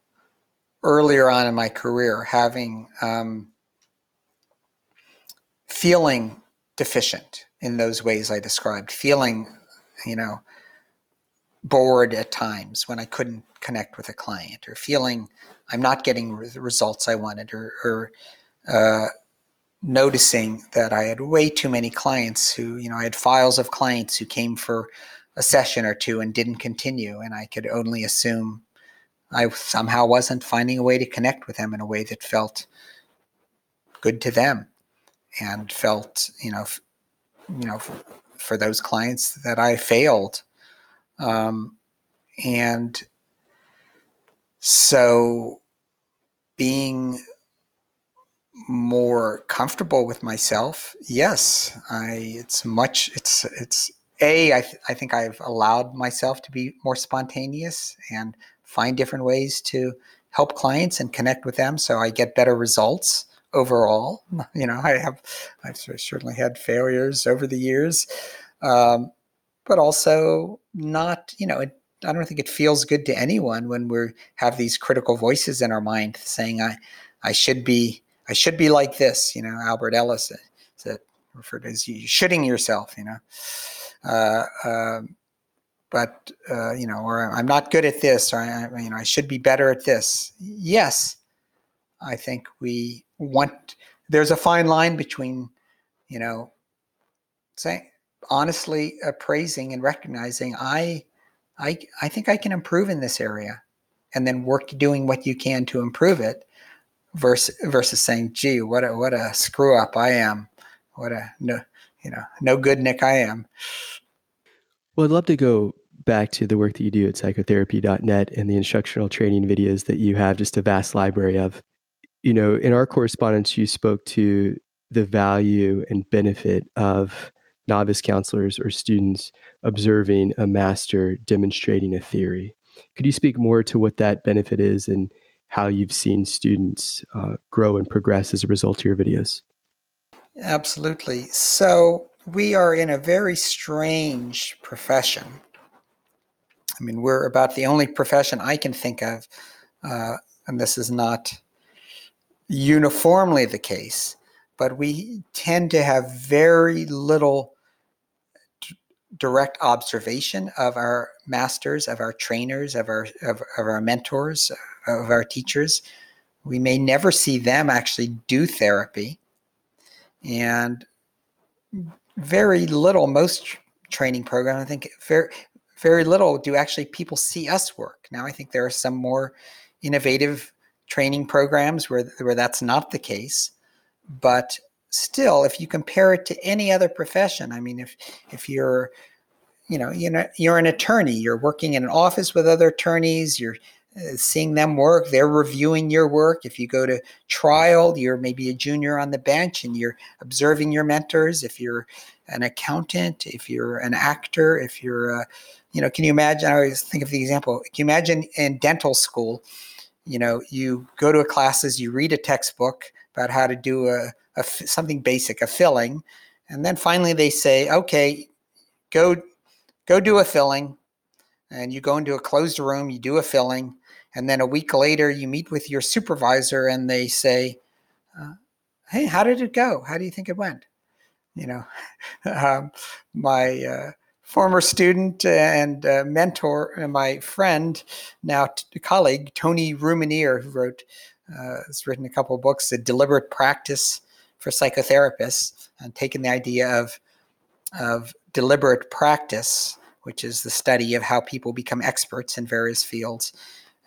earlier on in my career having um, feeling deficient in those ways I described, feeling, you know, bored at times when I couldn't connect with a client, or feeling I'm not getting the results I wanted, or, or uh, noticing that I had way too many clients who, you know, I had files of clients who came for a session or two and didn't continue, and I could only assume I somehow wasn't finding a way to connect with them in a way that felt good to them and felt, you know, f- you know, f- for those clients that I failed. Um, and so being more comfortable with myself, yes, I, it's much, it's, it's, a, I, th- I think I've allowed myself to be more spontaneous and find different ways to help clients and connect with them so I get better results overall. You know, I have I've certainly had failures over the years, um, but also not. You know, it, I don't think it feels good to anyone when we have these critical voices in our mind saying, "I, I should be, I should be like this." You know, Albert Ellis said referred to as you shitting yourself. You know. Uh, um, but uh, you know, or I'm not good at this, or I, you know, I should be better at this. Yes, I think we want. There's a fine line between, you know, saying honestly appraising and recognizing I, I, I think I can improve in this area, and then work doing what you can to improve it, versus versus saying, gee, what a what a screw up I am, what a no, you know, no good Nick I am. Well, I'd love to go back to the work that you do at psychotherapy.net and the instructional training videos that you have just a vast library of. You know, in our correspondence, you spoke to the value and benefit of novice counselors or students observing a master demonstrating a theory. Could you speak more to what that benefit is and how you've seen students uh, grow and progress as a result of your videos? Absolutely. So, we are in a very strange profession. I mean, we're about the only profession I can think of, uh, and this is not uniformly the case, but we tend to have very little d- direct observation of our masters, of our trainers, of our of, of our mentors, of our teachers. We may never see them actually do therapy, and very little most training programs i think very very little do actually people see us work. Now i think there are some more innovative training programs where where that's not the case. But still if you compare it to any other profession i mean if if you're you know you know you're an attorney you're working in an office with other attorneys you're Uh, seeing them work they're reviewing your work. If you go to trial you're maybe a junior on the bench and you're observing your mentors. If you're an accountant if you're an actor if you're a, you know can you imagine i always think of the example can you imagine in dental school you know you go to a classes you read a textbook about how to do a, a something basic a filling and then finally they say okay go go do a filling. And you go into a closed room you do a filling and then a week later you meet with your supervisor and they say uh, hey how did it go? How do you think it went? You know um, my uh, former student and uh, mentor and my friend now t- colleague Tony Rousmaniere who wrote uh, has written a couple of books a deliberate practice for psychotherapists and taken the idea of of deliberate practice which is the study of how people become experts in various fields,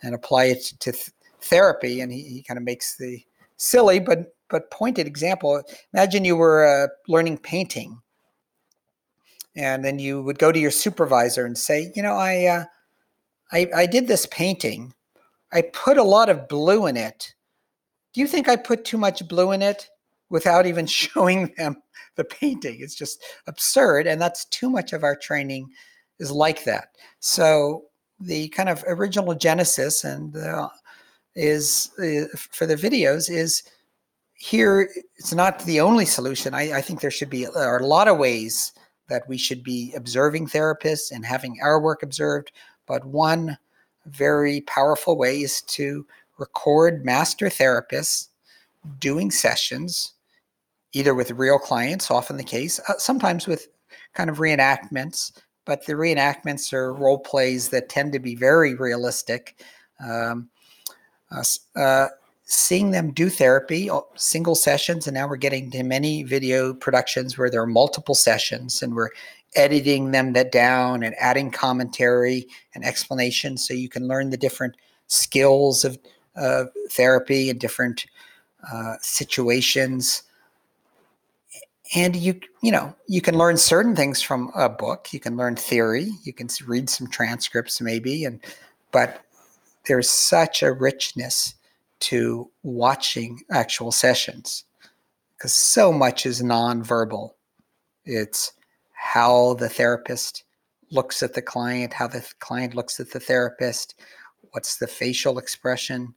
and apply it to th- therapy. And he, he kind of makes the silly but but pointed example. Imagine you were uh, learning painting, and then you would go to your supervisor and say, you know, I, uh, I I did this painting. I put a lot of blue in it. Do you think I put too much blue in it without even showing them the painting? It's just absurd, and that's too much of our training is like that. So the kind of original genesis and uh, is uh, for the videos is here. It's not the only solution. I, I think there should be there a lot of ways that we should be observing therapists and having our work observed. But one very powerful way is to record master therapists doing sessions, either with real clients, often the case, uh, sometimes with kind of reenactments, but the reenactments are role plays that tend to be very realistic. Um, uh, uh, seeing them do therapy, uh, single sessions, and now we're getting to many video productions where there are multiple sessions, and we're editing them that down and adding commentary and explanation so you can learn the different skills of uh, therapy and different situations and you you know you can learn certain things from a book. You can learn theory. You can read some transcripts maybe. And but there's such a richness to watching actual sessions because so much is nonverbal. It's how the therapist looks at the client how the client looks at the therapist what's the facial expression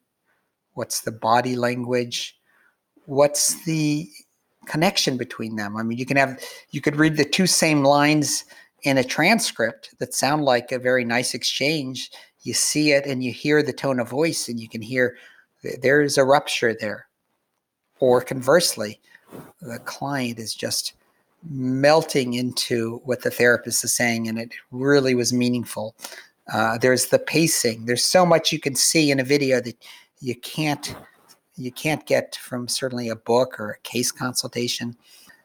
what's the body language what's the connection between them. I mean, you can have you could read the two same lines in a transcript that sound like a very nice exchange. You see it and you hear the tone of voice, and you can hear there is a rupture there. Or conversely, the client is just melting into what the therapist is saying, and it really was meaningful. Uh, there's the pacing. There's so much you can see in a video that you can't you can't get from certainly a book or a case consultation.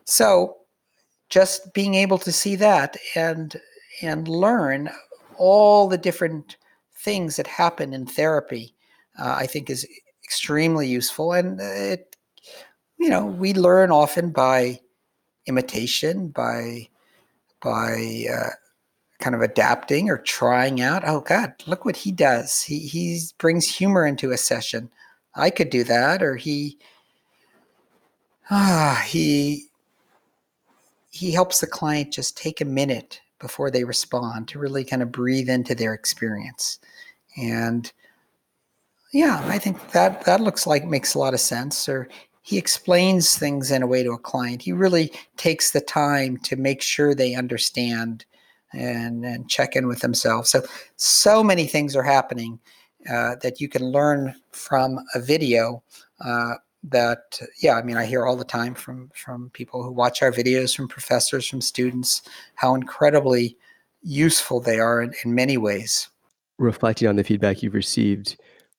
So just being able to see that and and learn all the different things that happen in therapy, uh, I think is extremely useful. And it, you know, we learn often by imitation, by by uh, kind of adapting or trying out. Oh God, look what he does. He he brings humor into a session. I could do that, or he ah, he he helps the client just take a minute before they respond to really kind of breathe into their experience. And yeah, I think that that looks like makes a lot of sense. Or he explains things in a way to a client. He really takes the time to make sure they understand and, and check in with themselves. So so many things are happening uh, that you can learn from a video uh, that yeah i mean i hear all the time from from people who watch our videos from professors from students how incredibly useful they are in, in many ways. Reflecting on the feedback you've received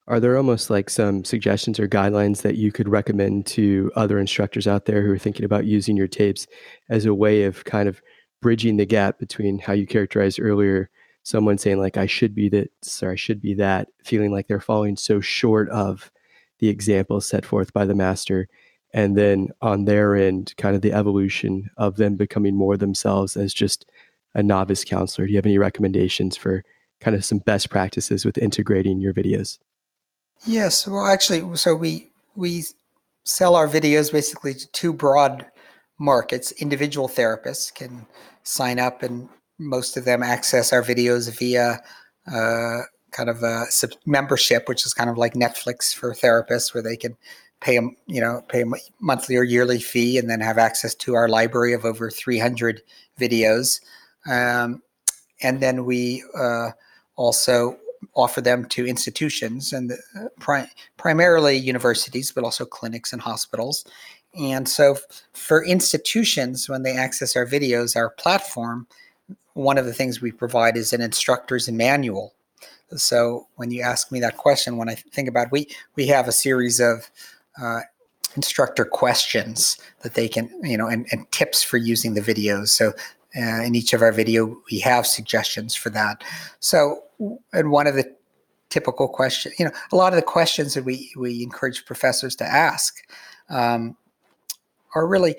are there almost like some suggestions or guidelines that you could recommend to other instructors out there who are thinking about using your tapes as a way of kind of bridging the gap between how you characterized earlier someone saying like I should be this or I should be that, feeling like they're falling so short of the example set forth by the master. And then on their end, kind of the evolution of them becoming more themselves as just a novice counselor. Do you have any recommendations for kind of some best practices with integrating your videos? Yes. Well, actually, so we we sell our videos basically to two broad markets. Individual therapists can sign up and most of them access our videos via uh, kind of a membership, which is kind of like Netflix for therapists, where they can pay a you know pay a monthly or yearly fee and then have access to our library of over 300 videos. Um, and then we uh, also offer them to institutions and uh, pri- primarily universities, but also clinics and hospitals. And so, f- for institutions, when they access our videos, our platform one of the things we provide is an instructor's manual. So when you ask me that question, when I think about we we have a series of uh, instructor questions that they can you know and, and tips for using the videos. So uh, in each of our video, we have suggestions for that. So, and one of the typical questions, you know, a lot of the questions that we we encourage professors to ask um, are really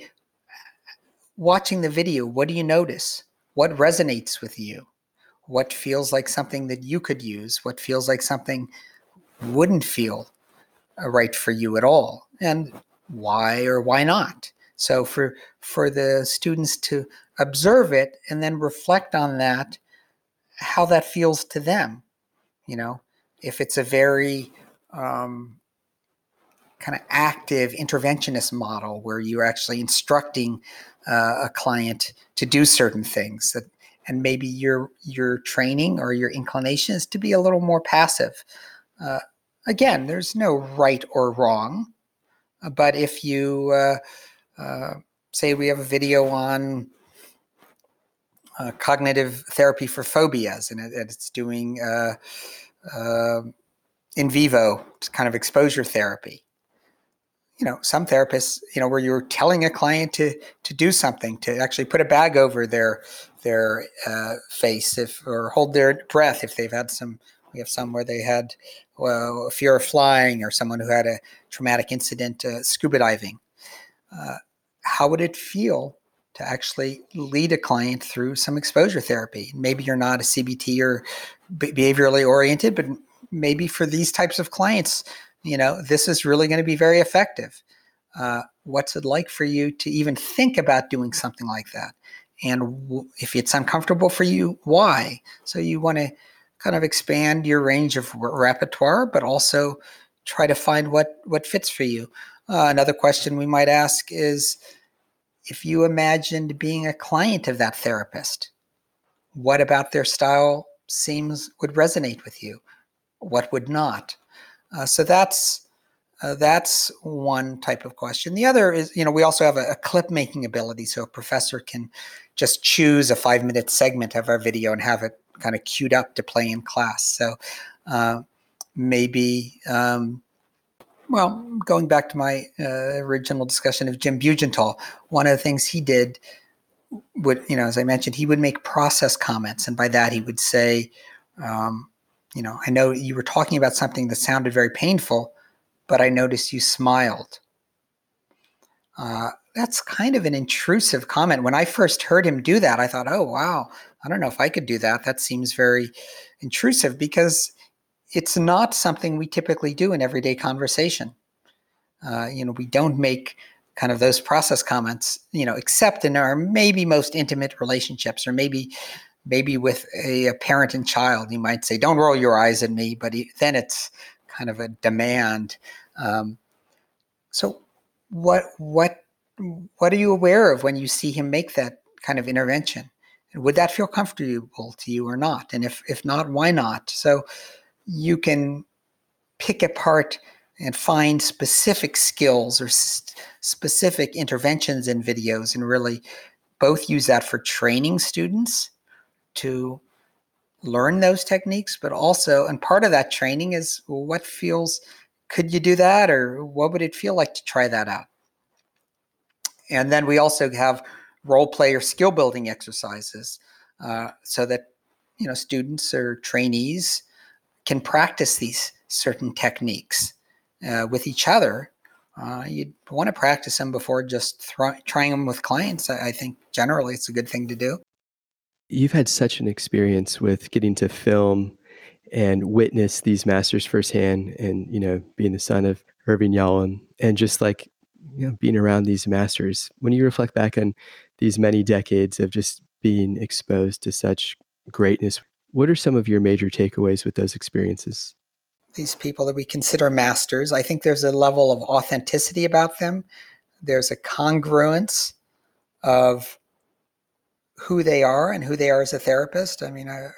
watching the video. What do you notice? What resonates with you? What feels like something that you could use? What feels like something wouldn't feel uh, right for you at all? And why or why not? So for for the students to observe it and then reflect on that, how that feels to them. You know, if it's a very um, kind of active interventionist model where you're actually instructing uh, a client to do certain things that and maybe your your training or your inclination is to be a little more passive uh, again there's no right or wrong but if you uh, uh, say we have a video on uh, cognitive therapy for phobias, and it, it's doing uh, uh, in vivo kind of exposure therapy. You know, some therapists, you know, where you're telling a client to to do something, to actually put a bag over their their uh, face, if or hold their breath if they've had some. We have some where they had well, a fear of flying, or someone who had a traumatic incident uh, scuba diving. Uh, how would it feel to actually lead a client through some exposure therapy. Maybe you're not a CBT or behaviorally oriented, but maybe for these types of clients, you know, this is really going to be very effective. Uh, what's it like for you to even think about doing something like that? And w- if it's uncomfortable for you, why? So you want to kind of expand your range of repertoire, but also try to find what what fits for you. Uh, another question we might ask is if you imagined being a client of that therapist, what about their style seems would resonate with you? What would not? Uh, so that's uh, that's one type of question. The other is, you know, we also have a, a, clip making ability, so a professor can just choose a five minute segment of our video and have it kind of queued up to play in class. So uh, maybe um, well, going back to my uh, original discussion of Jim Bugental, one of the things he did would, you know, as I mentioned, he would make process comments, and by that he would say, um, you know, I know you were talking about something that sounded very painful, but I noticed you smiled. Uh, that's kind of an intrusive comment. When I first heard him do that, I thought, oh, wow, I don't know if I could do that. That seems very intrusive because it's not something we typically do in everyday conversation. Uh, you know, we don't make kind of those process comments, you know, except in our maybe most intimate relationships, or maybe maybe with a, a parent and child. You might say, "Don't roll your eyes at me," but he, then it's kind of a demand. Um, so, what what what are you aware of when you see him make that kind of intervention? Would that feel comfortable to you or not? And if if not, why not? So you can pick apart and find specific skills or specific interventions in videos and really both use that for training students to learn those techniques but also and part of that training is what feels could you do that or what would it feel like to try that out and then we also have role play or skill building exercises uh, so that you know students or trainees can practice these certain techniques uh, with each other, uh, you'd want to practice them before just trying them with clients. I, I think generally it's a good thing to do. You've had such an experience with getting to film and witness these masters firsthand and you know being the son of Irvin Yalom and just like you know being around these masters when you reflect back on these many decades of just being exposed to such greatness what are some of your major takeaways with those experiences? These people that we consider masters, I think there's a level of authenticity about them. There's a congruence of who they are and who they are as a therapist. I mean, a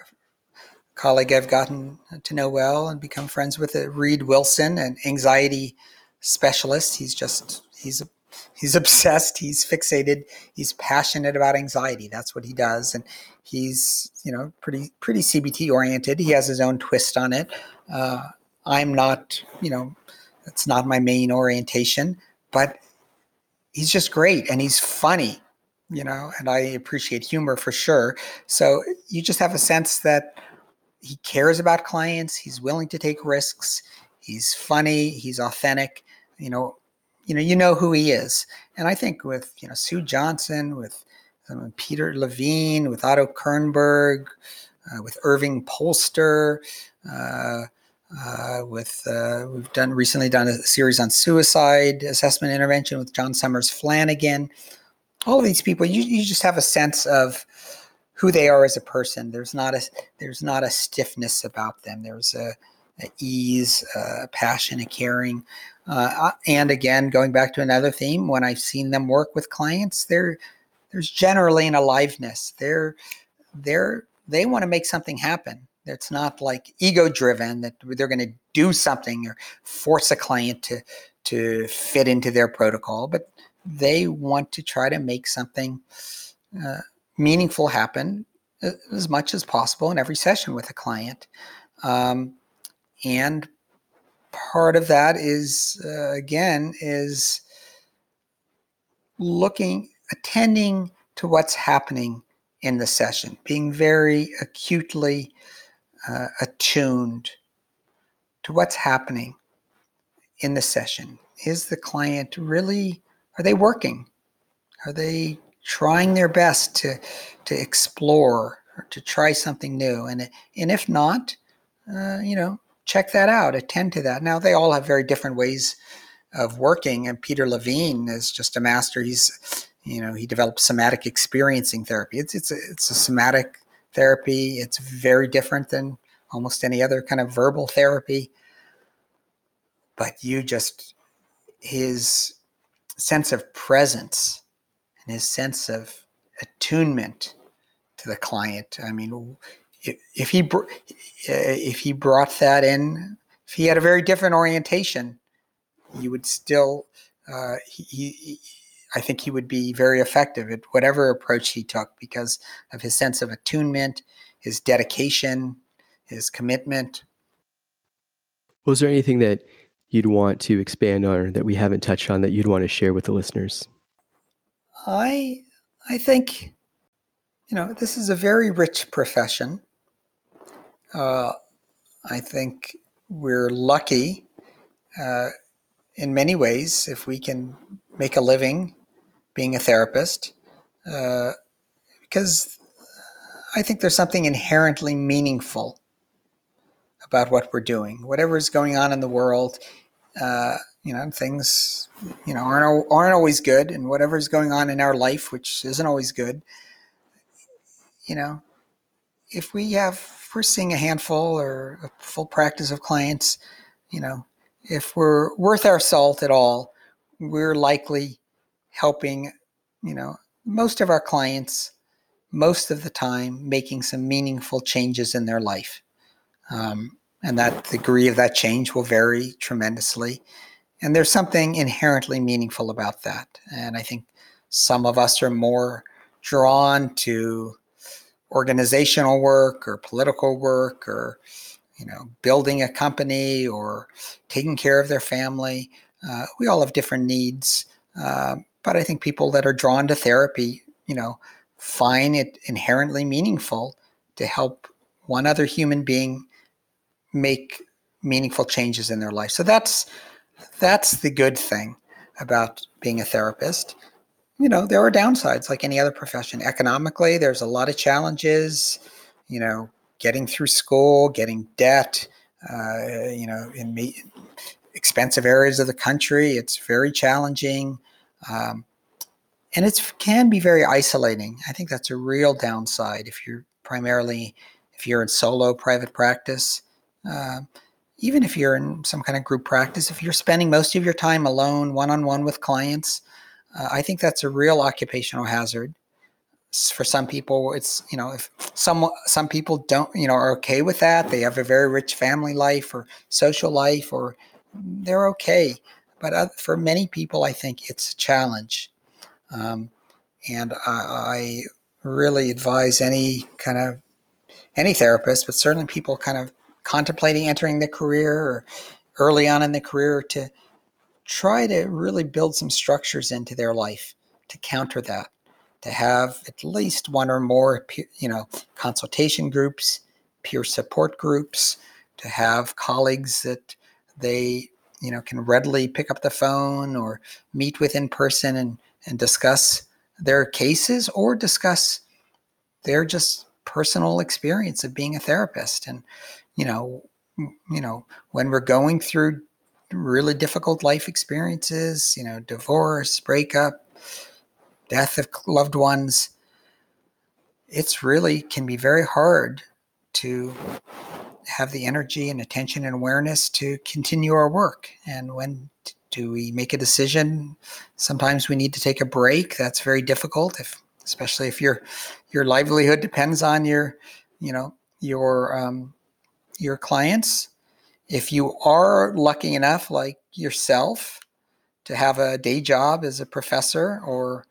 colleague I've gotten to know well and become friends with, uh, Reid Wilson, an anxiety specialist. He's just, he's he's obsessed. He's fixated. He's passionate about anxiety. That's what he does. And he's you know pretty pretty cbt oriented. He has his own twist on it. Uh, i'm not you know it's not my main orientation but he's just great and he's funny you know, and I appreciate humor for sure. So you just have a sense that he cares about clients. He's willing to take risks. He's funny. He's authentic. You know, you know, you know who he is. And I think with you know Sue Johnson, with um, Peter Levine, with Otto Kernberg, uh, with Erving Polster, uh, uh, with uh, we've done recently done a series on suicide assessment intervention with John Sommers Flanagan. All of these people, you, you just have a sense of who they are as a person. There's not a there's not a stiffness about them. There's a, a ease, a passion, a caring. Uh, and again, going back to another theme, when I've seen them work with clients, there there's generally an aliveness. They're they're they want to make something happen. It's not like ego driven that they're going to do something or force a client to to fit into their protocol, but they want to try to make something uh, meaningful happen as much as possible in every session with a client. Um, and part of that is uh, again is looking attending to what's happening in the session being very acutely uh, attuned to what's happening in the session. Is the client really, are they working? Are they trying their best to, to explore or to try something new? And, and if not, uh, you know, check that out, attend to that. Now, they all have very different ways of working. And Peter Levine is just a master. He's, you know, he developed somatic experiencing therapy. It's, it's, a, it's a somatic therapy. It's very different than almost any other kind of verbal therapy. But you just, his sense of presence and his sense of attunement to the client. I mean, if, he if he brought that in, if he had a very different orientation, you would still uh, he, he I think he would be very effective at whatever approach he took because of his sense of attunement, his dedication, his commitment. Was there anything that you'd want to expand on that we haven't touched on that you'd want to share with the listeners? I I think you know this is a very rich profession. Uh, I think we're lucky uh, in many ways if we can make a living being a therapist, uh, because I think there's something inherently meaningful about what we're doing. Whatever is going on in the world, uh, you know, things, you know, aren't aren't always good, and whatever is going on in our life, which isn't always good, you know, if we have if we're seeing a handful or a full practice of clients, you know, if we're worth our salt at all, we're likely helping, you know, most of our clients, most of the time, making some meaningful changes in their life. Um, and that degree of that change will vary tremendously. And there's something inherently meaningful about that. And I think some of us are more drawn to organizational work or political work or you know building a company or taking care of their family uh, we all have different needs uh, but I think people that are drawn to therapy, you know, find it inherently meaningful to help one other human being make meaningful changes in their life. So that's that's the good thing about being a therapist. You know, there are downsides like any other profession. Economically, there's a lot of challenges, you know, getting through school, getting debt, uh, you know, in me, expensive areas of the country, it's very challenging. Um, and it can be very isolating. I think that's a real downside if you're primarily if you're in solo private practice. Uh, even if you're in some kind of group practice, if you're spending most of your time alone, one on one with clients, uh, I think that's a real occupational hazard. For some people, it's you know if some some people don't you know are okay with that, they have a very rich family life or social life, or they're okay. But for many people, I think it's a challenge. Um, and I, I really advise any kind of any therapist, but certainly people kind of contemplating entering the career or early on in the career to try to really build some structures into their life to counter that. to have at least one or more, you know, consultation groups, peer support groups, to have colleagues that they, you know, can readily pick up the phone or meet with in person and, and discuss their cases or discuss their just personal experience of being a therapist. And, you know, you know, when we're going through really difficult life experiences, you know, divorce, breakup, death of loved ones, it's really can be very hard to have the energy and attention and awareness to continue our work. And when do we make a decision? Sometimes we need to take a break. That's very difficult, if especially if your your livelihood depends on your, you know, your um, your clients. If you are lucky enough, like yourself, to have a day job as a professor or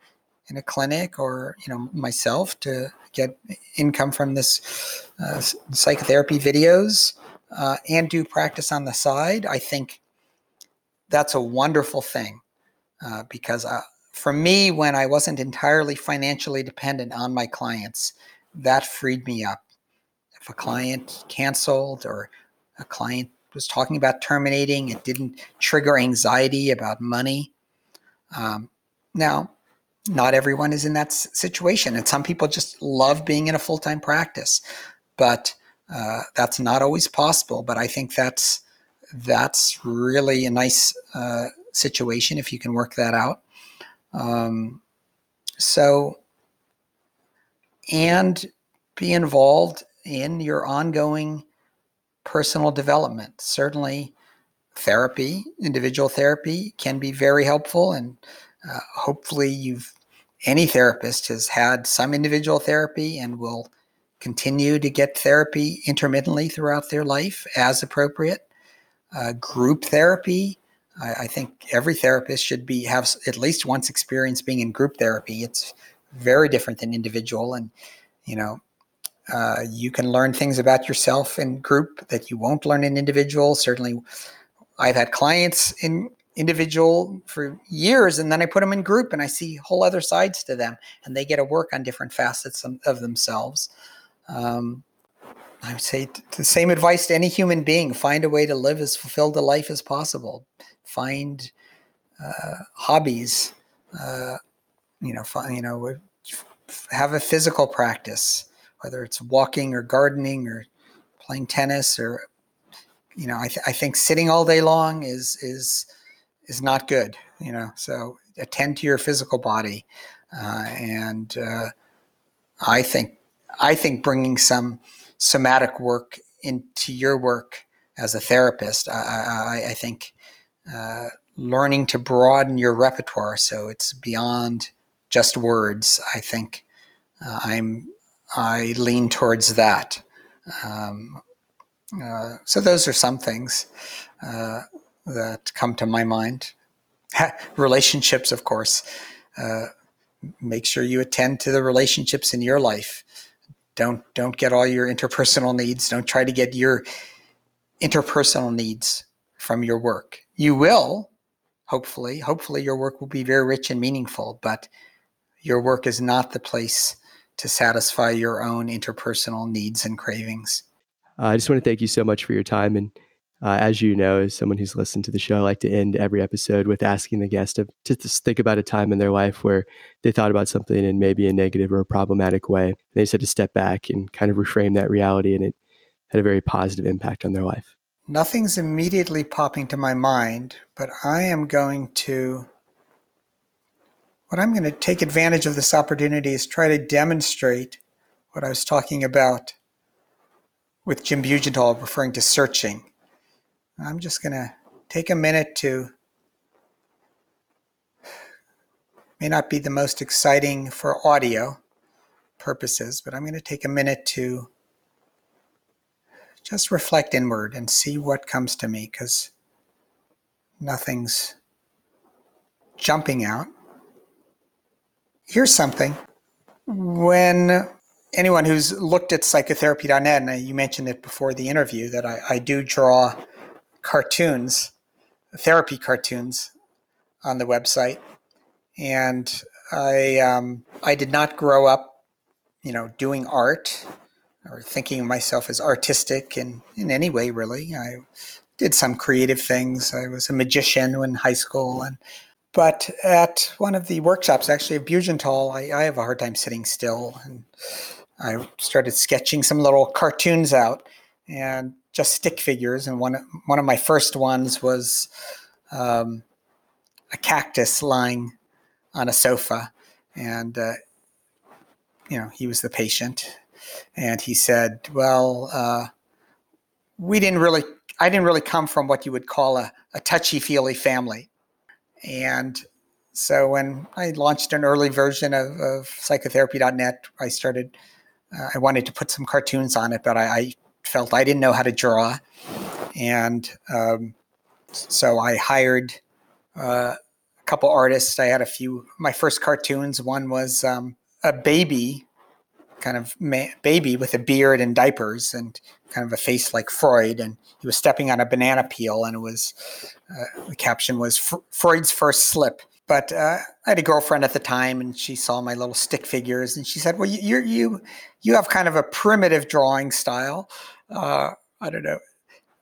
in a clinic, or you know myself to get income from this uh, psychotherapy videos uh, and do practice on the side, I think that's a wonderful thing uh, because uh, for me, when I wasn't entirely financially dependent on my clients, that freed me up. If a client canceled or a client was talking about terminating, it didn't trigger anxiety about money. Um, now, not everyone is in that situation, and some people just love being in a full time practice, but uh, that's not always possible. But I think that's that's really a nice uh, situation if you can work that out. Um, so, and be involved in your ongoing personal development. Certainly, therapy, individual therapy, can be very helpful and uh, hopefully, you've any therapist has had some individual therapy and will continue to get therapy intermittently throughout their life as appropriate. Uh, group therapy, I, I, think every therapist should be have at least once experience being in group therapy. It's very different than individual, and you know. Uh, you can learn things about yourself in group that you won't learn in individual. Certainly, I've had clients in individual for years and then I put them in group and I see whole other sides to them and they get to work on different facets of themselves. Um, I would say the same advice to any human being find a way to live as fulfilled a life as possible. Find uh, hobbies, uh, you know, you know, have a physical practice, whether it's walking or gardening or playing tennis or, you know, I, th- I think sitting all day long is, is, is not good. You know, so attend to your physical body, uh, and uh, I think I think bringing some somatic work into your work as a therapist, I, I, I think uh, learning to broaden your repertoire so it's beyond just words. I think uh, I'm I lean towards that. Um, uh, so those are some things. Uh, that come to my mind. relationships, of course. Uh, make sure you attend to the relationships in your life. Don't don't get all your interpersonal needs. Don't try to get your interpersonal needs from your work. You will, hopefully. Hopefully, your work will be very rich and meaningful. But your work is not the place to satisfy your own interpersonal needs and cravings. Uh, I just want to thank you so much for your time and uh, as you know, as someone who's listened to the show, I like to end every episode with asking the guest to, to just think about a time in their life where they thought about something in maybe a negative or a problematic way. They just had to step back and kind of reframe that reality, and it had a very positive impact on their life. Nothing's immediately popping to my mind, but I am going to. What I'm going to take advantage of this opportunity is try to demonstrate what I was talking about with Jim Bugental, referring to searching I'm just going to take a minute to, may not be the most exciting for audio purposes, but I'm going to take a minute to just reflect inward and see what comes to me because nothing's jumping out. Here's something. When anyone who's looked at psychotherapy.net, and you mentioned it before the interview, that I, I do draw cartoons, therapy cartoons on the website. And I um, I did not grow up, you know, doing art or thinking of myself as artistic in in any way. Really, I did some creative things. I was a magician in high school, and but at one of the workshops, actually at Bugental, I, I have a hard time sitting still, and I started sketching some little cartoons out and just stick figures. And one one of my first ones was um, a cactus lying on a sofa, and uh, you know he was the patient, and he said, "Well, uh, we didn't really, I didn't really come from what you would call a, a touchy feely family," and so when I launched an early version of, of psychotherapy.net, I started. Uh, I wanted to put some cartoons on it, but I, I felt I didn't know how to draw, and um, so I hired uh, a couple artists. I had a few. My first cartoons. One was um, a baby, kind of ma- baby with a beard and diapers, and kind of a face like Freud, and he was stepping on a banana peel, and it was uh, the caption was Freud's first slip. But uh, I had a girlfriend at the time, and she saw my little stick figures, and she said, "Well, you you you have kind of a primitive drawing style. Uh, I don't know.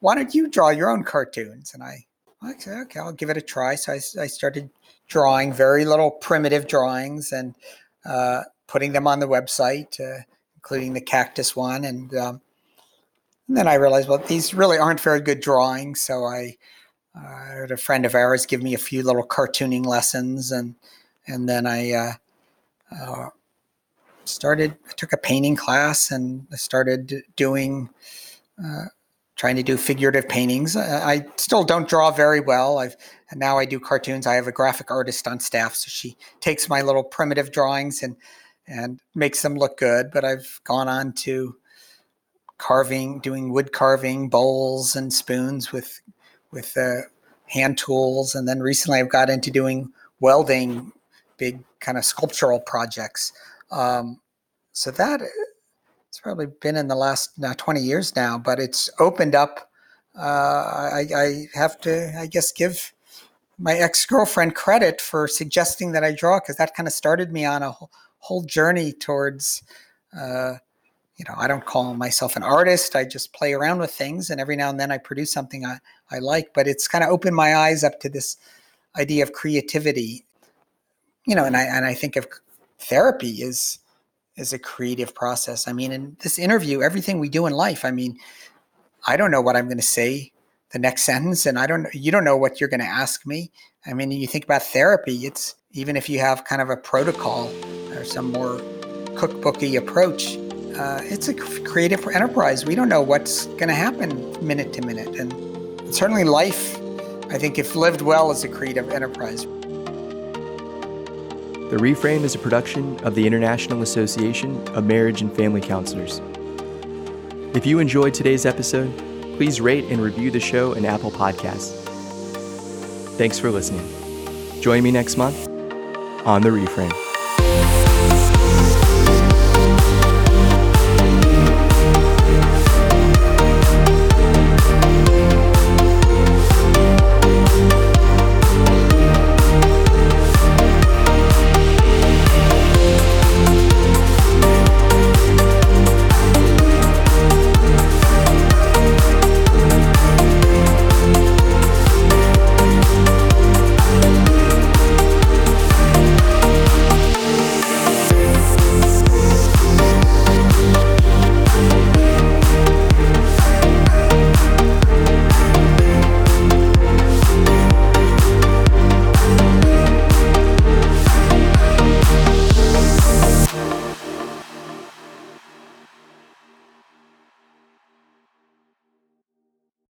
Why don't you draw your own cartoons?" And I I said, okay, I'll give it a try. So I, I started drawing very little primitive drawings and uh, putting them on the website, uh, including the cactus one. And, um, and, then I realized, well, these really aren't very good drawings. So I uh, had a friend of ours give me a few little cartooning lessons, and and then I uh, uh, started. I took a painting class, and I started doing uh, trying to do figurative paintings. I still don't draw very well. I've now I do cartoons. I have a graphic artist on staff, so she takes my little primitive drawings and and makes them look good. But I've gone on to carving, doing wood carving, bowls and spoons with with uh, hand tools, and then recently I've got into doing welding, big kind of sculptural projects. Um, so that it's probably been in the last now 20 years now, but it's opened up. Uh, I, I, have to, I guess, give my ex girlfriend credit for suggesting that I draw because that kind of started me on a whole, whole journey towards. Uh, you know, I don't call myself an artist. I just play around with things, and every now and then I produce something I, I like. But it's kind of opened my eyes up to this idea of creativity. You know, and I and I think of therapy is is a creative process. I mean, in this interview, everything we do in life, I mean, I don't know what I'm going to say the next sentence, and I don't, you don't know what you're going to ask me. I mean, you think about therapy, it's even if you have kind of a protocol or some more cookbooky approach, uh, it's a creative enterprise. We don't know what's going to happen minute to minute. And certainly life, I think, if lived well, is a creative enterprise. The Reframe is a production of the International Association of Marriage and Family Counselors. If you enjoyed today's episode, please rate and review the show in Apple Podcasts. Thanks for listening. Join me next month on The Reframe.